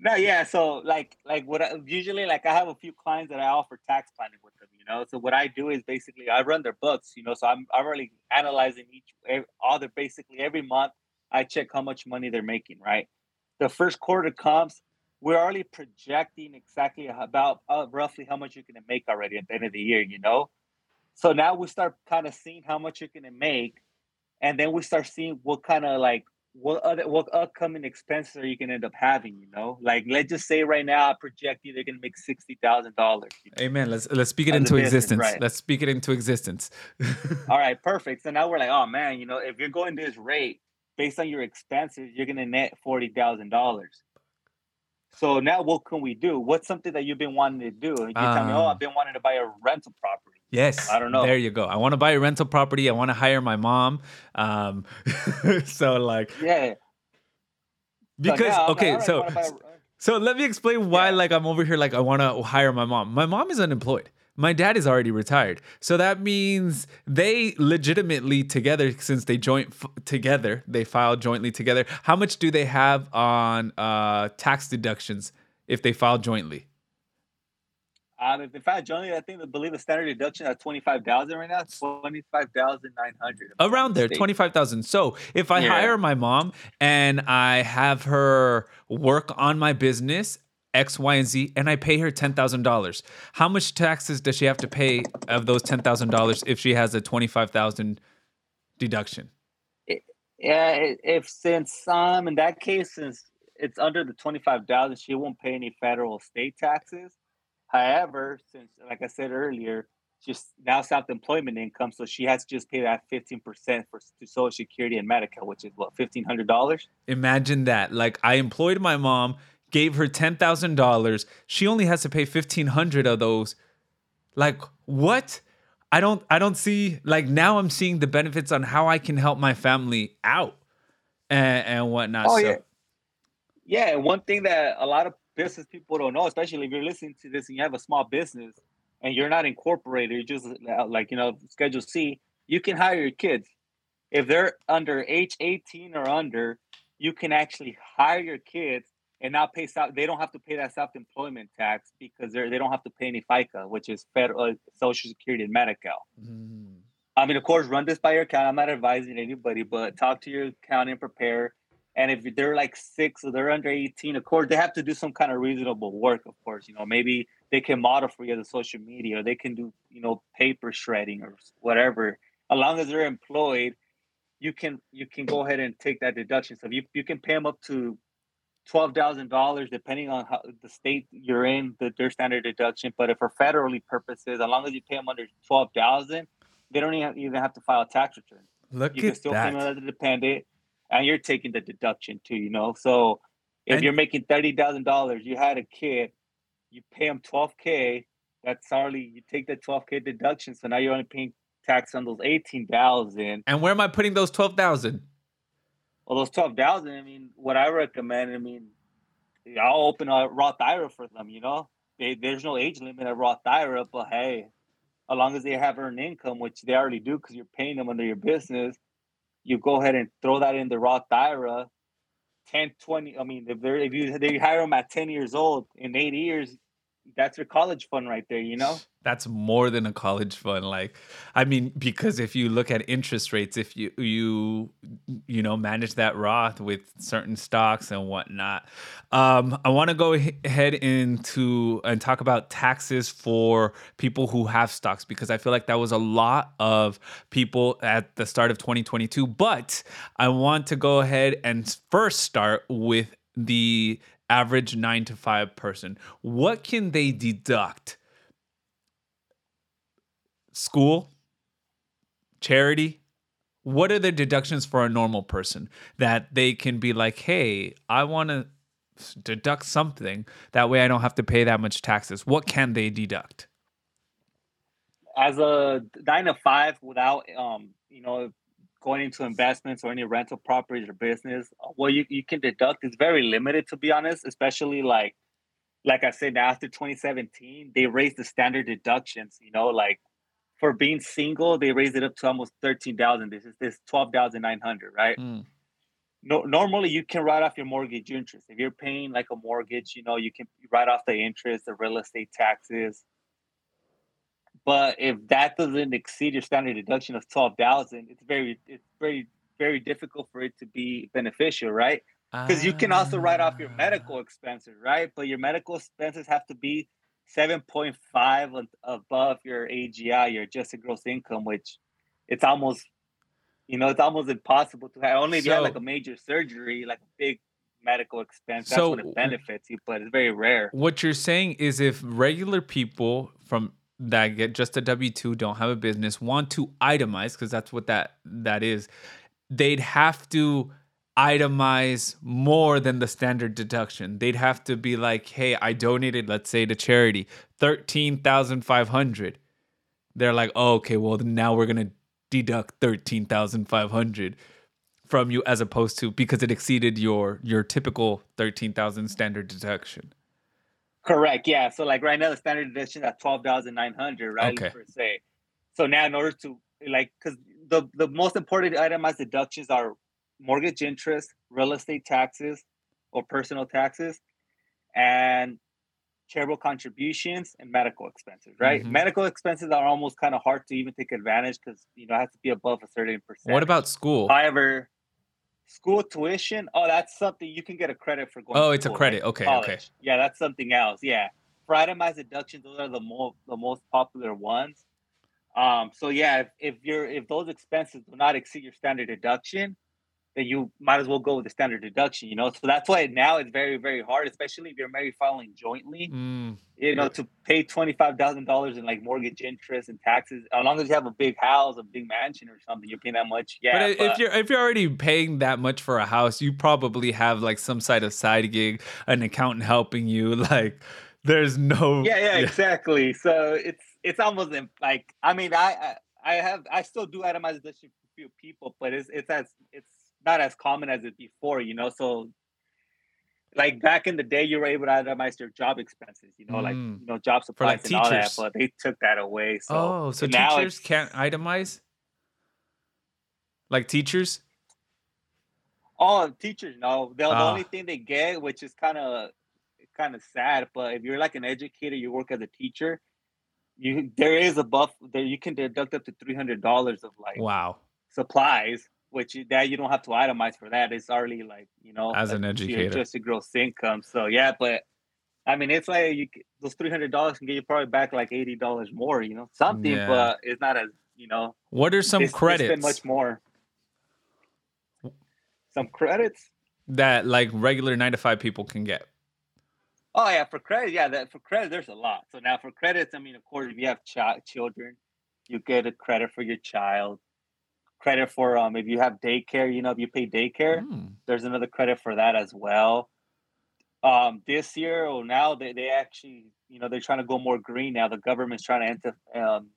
no yeah so like like what I, usually like i have a few clients that i offer tax planning with them you know? So what i do is basically i run their books you know? So i'm i'm really analyzing each all their basically every month i check how much money they're making right? The first quarter comes we're already projecting exactly about uh, roughly how much you're going to make already at the end of the year you know? So now we start kind of seeing how much you're gonna make, and then we start seeing what kind of like what other what upcoming expenses are you gonna end up having? You know, like let's just say right now, I project you they're gonna make sixty thousand dollars. Amen. Let's let's speak it As into business, existence. right. Let's speak it into existence. All right, perfect. So now we're like, oh man, you know, if you're going this rate based on your expenses, you're gonna net forty thousand dollars. So now what can we do? What's something that you've been wanting to do? You tell me, oh, Um, I've been wanting to buy a rental property. Yes. I don't know. There you go. I want to buy a rental property. I want to hire my mom. Um, so like Yeah. Because now I'm like, okay, so a- so let me explain why Yeah. like I'm over here like I want to hire my mom. My mom is unemployed. My dad is already retired. So that means they legitimately together since they joint f- together, they filed jointly together. How much do they have on uh tax deductions if they file jointly? Um, if in fact, Johnny, I think I believe the standard deduction at twenty five thousand right now. Twenty five thousand nine hundred. around there 25,000 so if i Yeah. hire my mom and i have her work on my business X, Y, and Z, and I pay her ten thousand dollars. How much taxes does she have to pay of those ten thousand dollars if she has a twenty-five thousand deduction? Yeah, if since um in that case, since it's under the twenty five thousand, she won't pay any federal state taxes. However, since like I said earlier, just now self employment income, so she has to just pay that fifteen percent for to Social Security and Medicare, which is what fifteen hundred dollars. Imagine that. Like I employed my mom, gave her ten thousand dollars. She only has to pay fifteen hundred of those. Like what? I don't. I don't see. Like now, I'm seeing the benefits on how I can help my family out and, and whatnot. Oh, so, yeah. Yeah, and one thing that a lot of business people don't know, especially if you're listening to this and you have a small business and you're not incorporated, you're just uh, like, you know, Schedule C, you can hire your kids. If they're under age 18 or under, you can actually hire your kids and not pay self, they don't have to pay that self-employment tax because they're they don't have to pay any FICA, which is federal uh, social security and Medi-Cal. Mm. I mean, of course, run this by your account. I'm not advising anybody, but talk to your accountant and prepare. And if they're like six or they're under 18, of course, they have to do some kind of reasonable work, of course. You know, maybe they can model for you the social media or they can do, you know, paper shredding or whatever. As long as they're employed, you can you can go ahead and take that deduction. So you, you can pay them up to twelve thousand dollars, depending on how the state you're in, the, their standard deduction. But if for federally purposes, as long as you pay them under twelve thousand, they don't even even have to file a tax return. Look You can at still pay them that. as a dependent, and you're taking the deduction too. You know, so if And- you're making thirty thousand dollars, you had a kid, you pay them twelve k. That's already you take the twelve k deduction, so now you're only paying tax on those eighteen thousand. And where am I putting those twelve thousand? Well, those twelve thousand. I mean, what I recommend. I mean, I'll open a Roth IRA for them. You know, they, there's no age limit at Roth IRA, but hey, as long as they have earned income, which they already do, because you're paying them under your business, you go ahead and throw that in the Roth IRA. 10, 20, I mean, if they're if you they hire them at 10 years old, in eight years, that's your college fund right there, you know? That's more than a college fund. Like, I mean, because if you look at interest rates, if you you you know manage that Roth with certain stocks and whatnot, um, I want to go ahead into and talk about taxes for people who have stocks because I feel like that was a lot of people at the start of 2022. But I want to go ahead and first start with the average nine to five person. What can they deduct? school, charity. What are the deductions for a normal person that they can be like, hey, I want to deduct something. That way I don't have to pay that much taxes. What can they deduct? As a nine to five without, um, you know, going into investments or any rental properties or business, uh, what you, you can deduct is very limited, to be honest, especially like, like I said, now after 2017, they raised the standard deductions, you know, like for being single, they raised it up to almost 13,000. This is this 12,900, right? Mm. no, normally you can write off your mortgage interest. If you're paying like a mortgage, you know, you can write off the interest, the real estate taxes. But if that doesn't exceed your standard deduction of twelve thousand, it's very, it's very, very difficult for it to be beneficial, right? Because you can also write off your Ah. medical expenses, right? But your medical expenses have to be 7.5 above your AGI, your adjusted gross income, which it's almost, you know, it's almost impossible to have. Only if you have like a major surgery, like a big medical expense, that's So- when it benefits you, but it's very rare. What you're saying is if regular people from that get just a W two don't have a business want to itemize because that's what that that is, they'd have to itemize more than the standard deduction. They'd have to be like, hey, I donated, let's say to charity, thirteen thousand five hundred. They're like, oh, okay, well now we're gonna deduct thirteen thousand five hundred from you as opposed to because it exceeded your your typical thirteen thousand standard deduction. Correct. Yeah. So like right now, the standard deduction at twelve thousand nine hundred, right? Okay. Per se. So now, in order to like, because the the most important itemized deductions are mortgage interest, real estate taxes, or personal taxes, and charitable contributions and medical expenses. Right. Mhm. Medical expenses are almost kind of hard to even take advantage because you know it has to be above a certain percent. What about school? However, school tuition, oh, that's something you can get a credit for going. Oh, it's a credit. right? Okay, okay. Yeah, that's something else. Yeah, for itemized deductions, those are the more the most popular ones. Um, so yeah, if, if you're if those expenses do not exceed your standard deduction, then you might as well go with the standard deduction. You know, so that's why now it's very very hard, especially if you're married filing jointly Mm, you know, to pay twenty five thousand dollars in like mortgage interest and taxes, as long as you have a big house, a big mansion or something, you're paying that much. Yeah, but i- if you're if you're already paying that much for a house, you probably have like some side of side gig, an accountant helping you. Like, there's no. yeah, yeah, exactly. So it's it's almost like I mean, I I, I have I still do itemize this for a few people, but it's it's as it's not as common as it before, you know. So like back in the day, you were able to itemize your job expenses, you know, like Mm. you know job supplies like, and all that, teachers. but they took that away. So oh, so now teachers can't itemize. Like teachers. Oh, teachers no. The, the Ah. only thing they get, which is kind of kind of sad, but if you're like an educator, you work as a teacher, you there is a buff there. You can deduct up to three hundred dollars of like Wow. supplies, which that you don't have to itemize for that. It's already like you know As an educator just adjusted gross income. So yeah, but I mean, it's like you those three hundred dollars can get you probably back like eighty dollars more. You know, something, Yeah. but it's not as you know. What are some credits much more. Some credits. that like regular nine to five people can get? Oh yeah, for credit, yeah, that for credit, there's a lot. So now for credits, I mean, of course, if you have chi- children, you get a credit for your child. Credit for um, if you have daycare, you know, if you pay daycare, Mm. there's another credit for that as well. Um, this year, or now they, they actually, you know, they're trying to go more green now. The government's trying to enter, um,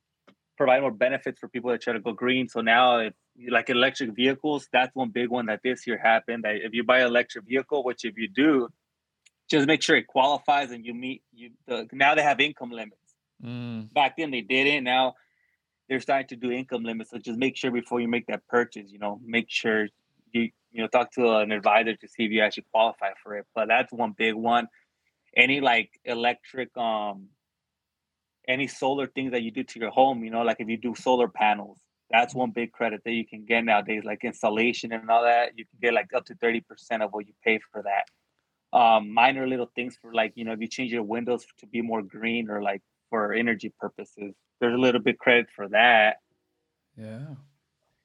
provide more benefits for people that try to go green. So now, if like electric vehicles, that's one big one that this year happened. That if you buy an electric vehicle, which if you do, just make sure it qualifies and you meet you. The, now they have income limits. Mm. Back then they didn't. Now they're starting to do income limits. So just make sure before you make that purchase, you know, make sure you you know talk to an advisor to see if you actually qualify for it. But that's one big one. Any like electric um any solar things that you do to your home, you know, like if you do solar panels, that's one big credit that you can get nowadays, like installation and all that. You can get like up to 30% of what you pay for that. Um, minor little things for like, you know, if you change your windows to be more green or like for energy purposes, there's a little bit credit for that. Yeah.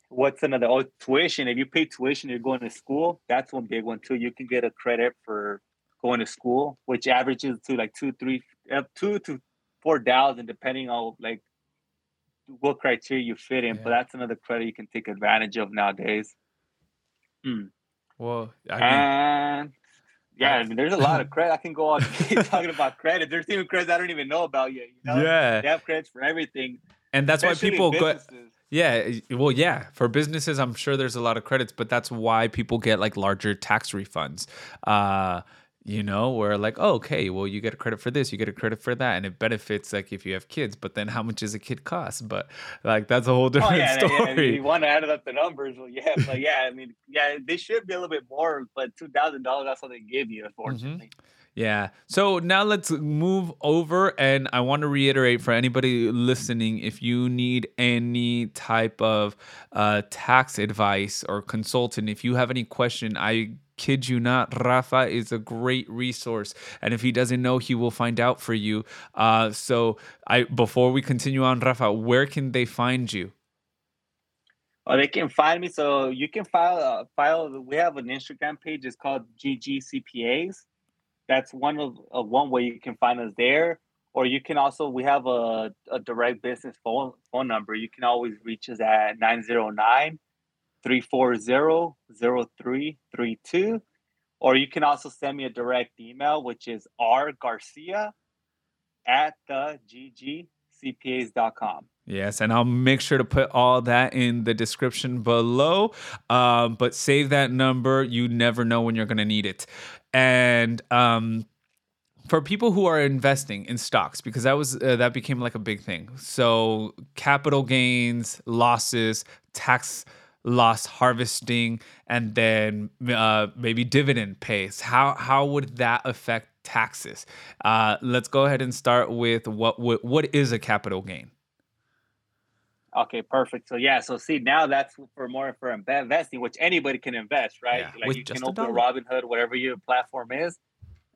What's another? Oh, tuition. If you pay tuition, you're going to school. That's one big one too. You can get a credit for going to school, which averages to like two, three, uh, two to four thousand, depending on like what criteria you fit in. But that's another credit you can take advantage of nowadays. Well, I mean, And yeah, I- mean, there's a lot of credit. I can go on talking about credit. There's even credits I don't even know about yet. You know? yeah, They have credits for everything. and that's why people go. Yeah, well, yeah. For businesses, I'm sure there's a lot of credits, but that's why people get like larger tax refunds. Uh, you know, where like, oh, okay, well, you get a credit for this, you get a credit for that, and it benefits like if you have kids. But then, how much does a kid cost? But like, that's a whole Oh different yeah, yeah, yeah, story. you want to add up the numbers, well, yeah, but yeah, I mean, yeah, they should be a little bit more, but two thousand dollars that's what they give you, unfortunately. Yeah. So now let's move over. And I want to reiterate for anybody listening if you need any type of uh, tax advice or consultant, if you have any question, I kid you not. Rafa is a great resource, and if he doesn't know, he will find out for you. Uh, so, I before we continue on, Rafa, where can they find you? Oh, they can find me. So you can file uh, file. We have an Instagram page. It's called GGCPAs. That's one of uh, one way you can find us there. Or you can also we have a, a direct business phone phone number. You can always reach us at 909 340 0332. Or you can also send me a direct email, which is rgarcia at the ggcpas.com. Yes, and I'll make sure to put all that in the description below. Um, but save that number. You never know when you're going to need it. And um, for people who are investing in stocks, because that was uh, that became like a big thing. So capital gains, losses, tax loss harvesting, and then uh, maybe dividend pays. How how would that affect taxes? Uh, let's go ahead and start with what what, what is a capital gain. Okay, perfect. So yeah, so see now that's for more for investing, which anybody can invest, right? Yeah, like you can open a. Robinhood, whatever your platform is,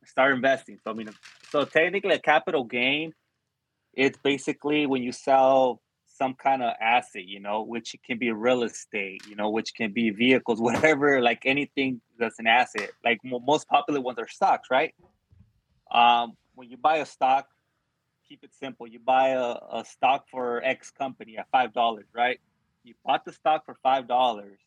start investing. So I mean, so technically a capital gain, it's basically when you sell some kind of asset, you know, which can be real estate, you know, which can be vehicles, whatever, like anything that's an asset. Like mo- most popular ones are stocks, right? Um, when you buy a stock, keep it simple. You buy a, a stock for X company at five dollars, right? You bought the stock for five dollars,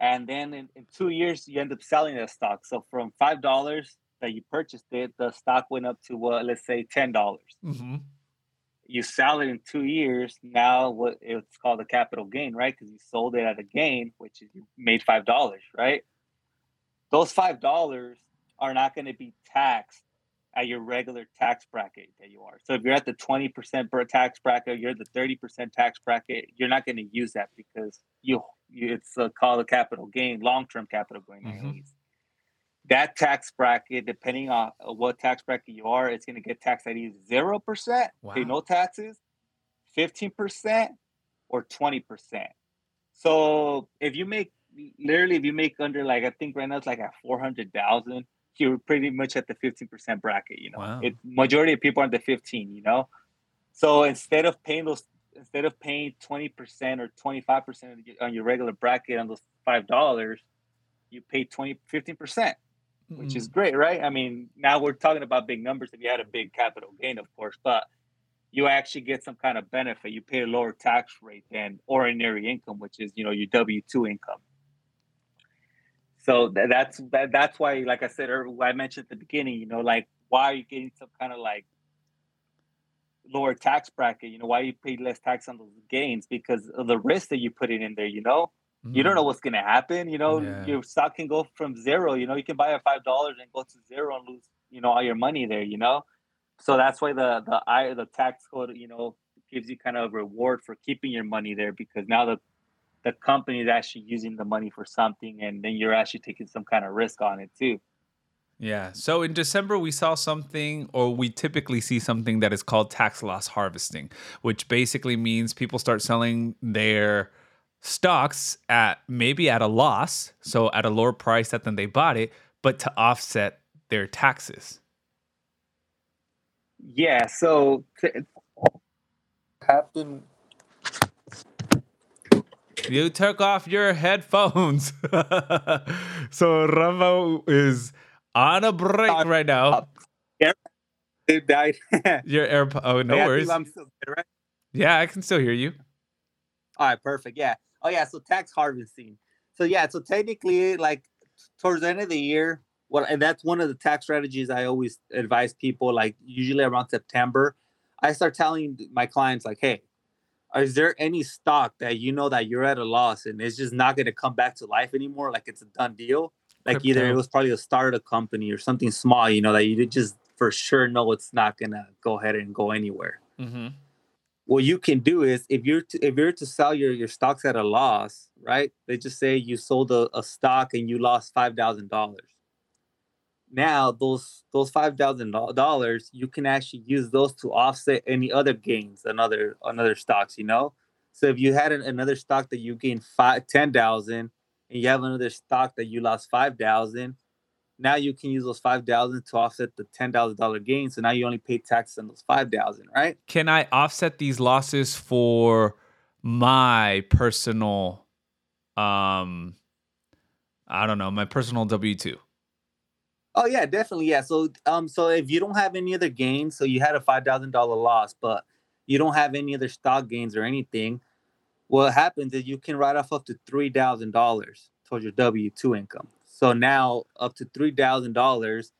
and then in, in two years you end up selling that stock. So from five dollars that you purchased it, the stock went up to uh, let's say ten dollars. Mm-hmm. You sell it in two years. Now what it's called a capital gain, right? Because you sold it at a gain, which is you made five dollars, right? Those five dollars are not going to be taxed at your regular tax bracket that you are. So if you're at the 20% per tax bracket, you're the 30% tax bracket, you're not going to use that because you, you it's uh, called a capital gain, long-term capital gain Mhm. That tax bracket, depending on uh, what tax bracket you are, it's going to get taxed at either 0%, pay no taxes, 15%, or 20%. So if you make literally if you make under like I think right now it's like at 400,000, you're pretty much at the 15% bracket, you know. Wow. It majority of people are at the 15, you know. So instead of paying those instead of paying 20% or 25% on your- on your regular bracket on those $5, you pay 20 15%, which is mm. great, right? I mean, now we're talking about big numbers if you had a big capital gain, of course, but you actually get some kind of benefit. You pay a lower tax rate than ordinary income, which is, you know, your W2 income. So tha- that's that, that's why, like I said, earlier, I mentioned at the beginning, you know, like why are you getting some kind of like lower tax bracket? You know, why you pay less tax on those gains because of the risk that you put it in there. You know, you don't know mm. what's going to happen. You know, Yeah. your stock can go from zero. You know, you can buy at five dollars and go to zero and lose, you know, all your money there. You know, so that's why the the I the tax code, you know, gives you kind of a reward for keeping your money there because now the the company is actually using the money for something, and then you're actually taking some kind of risk on it too. Yeah. So in December, we saw something, or we typically see something that is called tax loss harvesting, which basically means people start selling their stocks at maybe at a loss, so at a lower price than they bought it, but to offset their taxes. Yeah. So t- happen. You took off your headphones. so Rafa is on a break Uh, right now. It died. Your AirPod. Oh, no Yeah, worries. I'm still good, right? Yeah, I can still hear you. All right, perfect. Yeah. Oh yeah, so tax harvesting. So yeah, so technically, like towards the end of the year, what and that's one of the tax strategies I always advise people. Like usually around September, I start telling my clients like, hey, is there any stock that you know that you're at a loss and it's just not going to come back to life anymore? Like it's a done deal. Like either it was probably a startup company or something small, you know, that you just for sure know it's not gonna go ahead and go anywhere Mm-hmm. What you can do is if you're to, if you're to sell your your stocks at a loss, right? They just say you sold a, a stock and you lost five thousand dollars. Now those those five thousand dollars you can actually use those to offset any other gains on other on other stocks. You know, so if you had an, another stock that you gained five ten thousand, and you have another stock that you lost five thousand, now you can use those five thousand to offset the ten thousand dollar gain. So now you only pay taxes on those five thousand, right? Can I offset these losses for my personal, um, I don't know, my personal W two? Oh yeah, definitely. Yeah. So um so if you don't have any other gains, so you had a five thousand dollar loss, but you don't have any other stock gains or anything, what happens is you can write off up to three thousand dollars towards your W two income. So now up to three thousand dollars,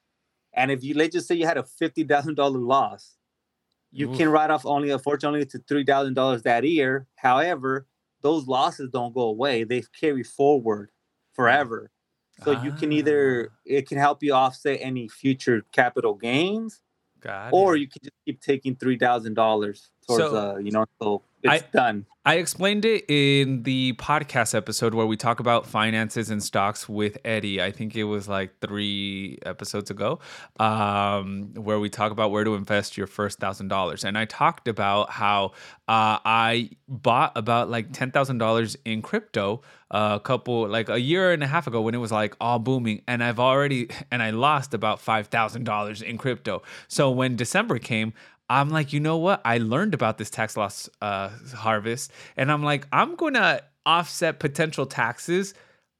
and if you let's just say you had a fifty thousand dollar loss, you Oof. can write off only unfortunately to three thousand dollars that year. However, those losses don't go away; they carry forward forever. So you can either it can help you offset any future capital gains, Got or you can just keep taking three thousand dollars towards So, uh you know so it's I- done. I explained it in the podcast episode where we talk about finances and stocks with Eddie. I think it was like three episodes ago, um, where we talk about where to invest your first thousand dollars. And I talked about how uh, I bought about like ten thousand dollars in crypto a couple like a year and a half ago when it was like all booming, and I've already and I lost about five thousand dollars in crypto. So when December came, I'm like, you know what? I learned about this tax loss uh, harvest, and I'm like, I'm gonna offset potential taxes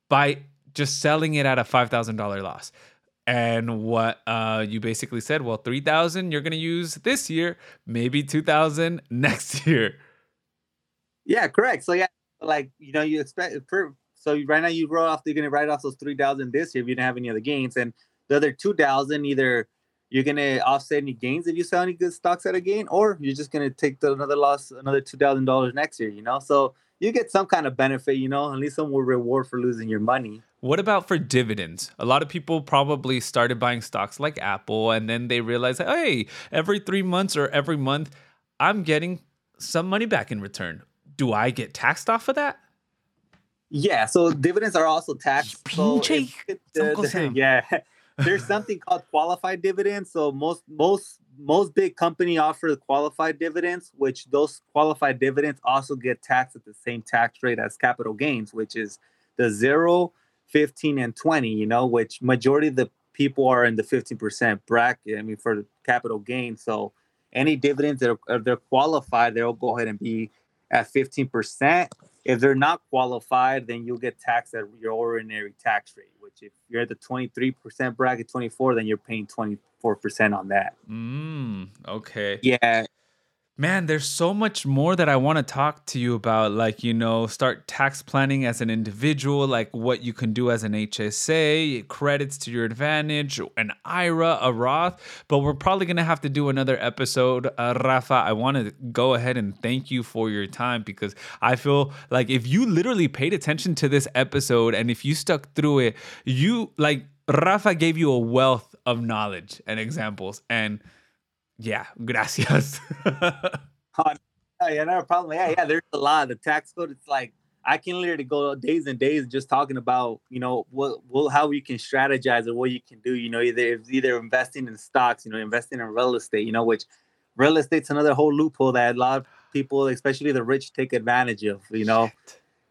by just selling it at a five thousand dollar loss. And what uh, you basically said, well, three thousand you're gonna use this year, maybe two thousand next year. Yeah, correct. So yeah, like you know, you expect for so right now you roll off. You're gonna write off those three thousand this year if you didn't have any other gains, and the other two thousand either you're gonna offset any gains if you sell any good stocks at a gain, or you're just gonna take the, another loss, another two thousand dollars next year. You know, so you get some kind of benefit. You know, at least some reward for losing your money. What about for dividends? A lot of people probably started buying stocks like Apple and then they realized, hey, every three months or every month, I'm getting some money back in return. Do I get taxed off of that? Yeah, so dividends are also taxed. So Pinche if it- Uncle Sam. yeah, there's something called qualified dividends. So most most most big company offer the qualified dividends, which those qualified dividends also get taxed at the same tax rate as capital gains, which is the zero, 15, and 20. You know, which majority of the people are in the 15% bracket. I mean, for capital gain. So any dividends that are, they're qualified, they'll go ahead and be at 15%. If they're not qualified, then you'll get taxed at your ordinary tax rate, which if you're at the 23% bracket, 24, then you're paying 24% on that. Mm, okay. Yeah. Man, there's so much more that I want to talk to you about. Like, you know, start tax planning as an individual, like what you can do as an HSA, credits to your advantage, an IRA, a Roth. But we're probably going to have to do another episode. Uh, Rafa, I want to go ahead and thank you for your time because I feel like if you literally paid attention to this episode and if you stuck through it, you like Rafa gave you a wealth of knowledge and examples. And yeah, gracias. Oh, oh, yeah, no problem. Yeah, yeah, there's a lot. Of the tax code, it's like I can literally go days and days just talking about, you know, what, what how you can strategize or what you can do. You know, either either investing in stocks, you know, investing in real estate, you know, which real estate's another whole loophole that a lot of people, especially the rich, take advantage of, you know.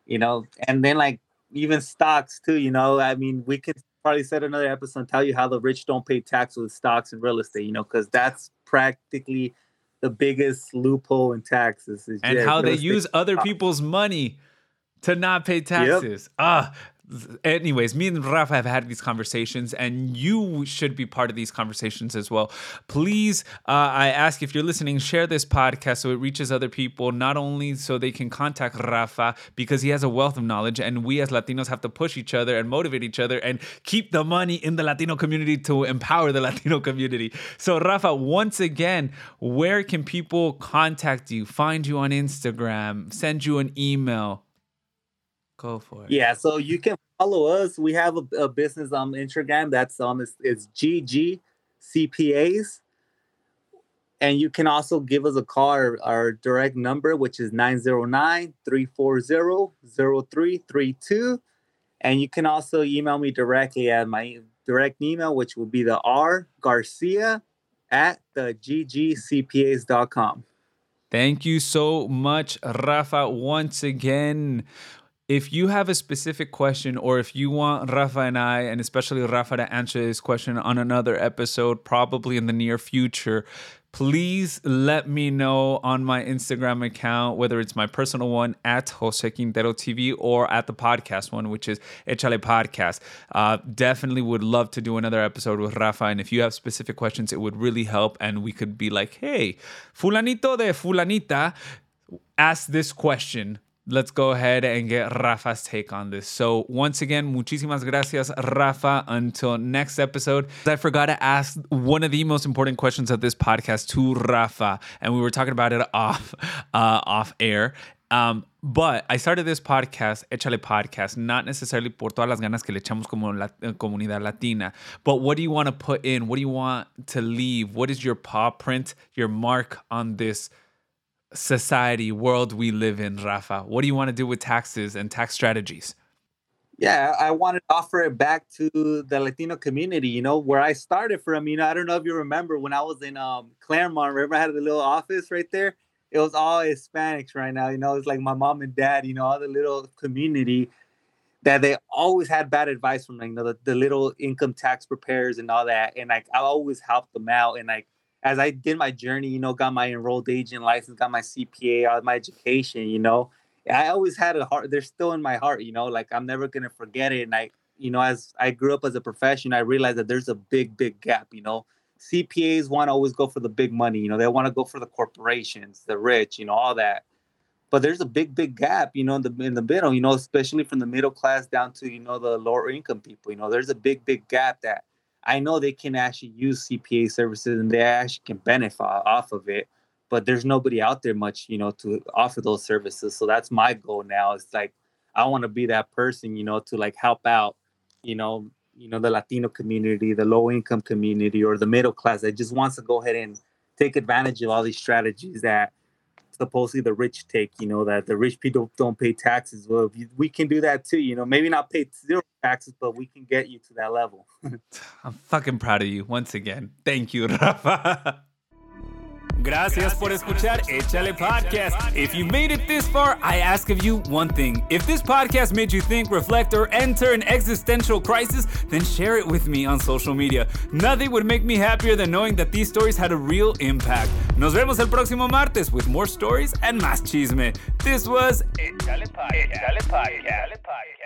you know, and then like even stocks too, you know. I mean, we could probably set another episode and tell you how the rich don't pay tax with stocks and real estate, you know, because that's practically the biggest loophole in taxes. is, and how they use other people's money to not pay taxes. Ah. Anyways, me and Rafa have had these conversations, and you should be part of these conversations as well. Please, uh, I ask if you're listening, share this podcast so it reaches other people, not only so they can contact Rafa because he has a wealth of knowledge, and we as Latinos have to push each other and motivate each other and keep the money in the Latino community to empower the Latino community. So, Rafa, once again, where can people contact you, find you on Instagram, send you an email? Go for it. Yeah, so you can follow us. We have a, a business on Instagram that's um it's, it's GG CPAs. And you can also give us a call, our, our direct number, which is 909-340-0332. And you can also email me directly at my direct email, which will be the R Garcia at the ggcpas.com. Thank you so much, Rafa, once again. If you have a specific question or if you want Rafa and I, and especially Rafa to answer this question on another episode, probably in the near future, please let me know on my Instagram account, whether it's my personal one at Jose Quintero TV or at the podcast one, which is Echale Podcast. Uh, definitely would love to do another episode with Rafa. And if you have specific questions, it would really help. And we could be like, hey, Fulanito de Fulanita ask this question let's go ahead and get Rafa's take on this. So, once again, muchísimas gracias, Rafa. Until next episode, I forgot to ask one of the most important questions of this podcast to Rafa, and we were talking about it off uh, off air. Um, but I started this podcast, Échale Podcast, not necessarily por todas las ganas que le echamos como la eh, comunidad latina, but what do you want to put in? What do you want to leave? What is your paw print, your mark on this? Society world we live in, Rafa? What do you want to do with taxes and tax strategies? Yeah, I wanted to offer it back to the Latino community, you know, where I started from. You know, I don't know if you remember when I was in um, Claremont, remember I had the little office right there? It was all Hispanics right now. You know, it's like my mom and dad, you know, all the little community that they always had bad advice from, like, you know, the, the little income tax preparers and all that. And like, I always helped them out. And like, as I did my journey, you know, got my enrolled agent license, got my CPA, all my education, you know, I always had a heart. They're still in my heart, you know, like I'm never gonna forget it. And I, you know, as I grew up as a profession, I realized that there's a big, big gap. You know, CPAs want to always go for the big money. You know, they want to go for the corporations, the rich, you know, all that. But there's a big, big gap, you know, in the in the middle. You know, especially from the middle class down to you know the lower income people. You know, there's a big, big gap that I know they can actually use CPA services and they actually can benefit off of it, but there's nobody out there much, you know, to offer those services. So that's my goal now. It's like I want to be that person, you know, to like help out, you know, you know, the Latino community, the low income community, or the middle class that just wants to go ahead and take advantage of all these strategies that supposedly the rich take, you know, that the rich people don't pay taxes. Well, we can do that too, you know, maybe not pay zero taxes, but we can get you to that level. I'm fucking proud of you once again. Thank you, Rafa. Gracias por escuchar Échale Podcast. If you made it this far, I ask of you one thing. If this podcast made you think, reflect, or enter an existential crisis, then share it with me on social media. Nothing would make me happier than knowing that these stories had a real impact. Nos vemos el próximo martes with more stories and más chisme. This was Échale Podcast. Échale Podcast.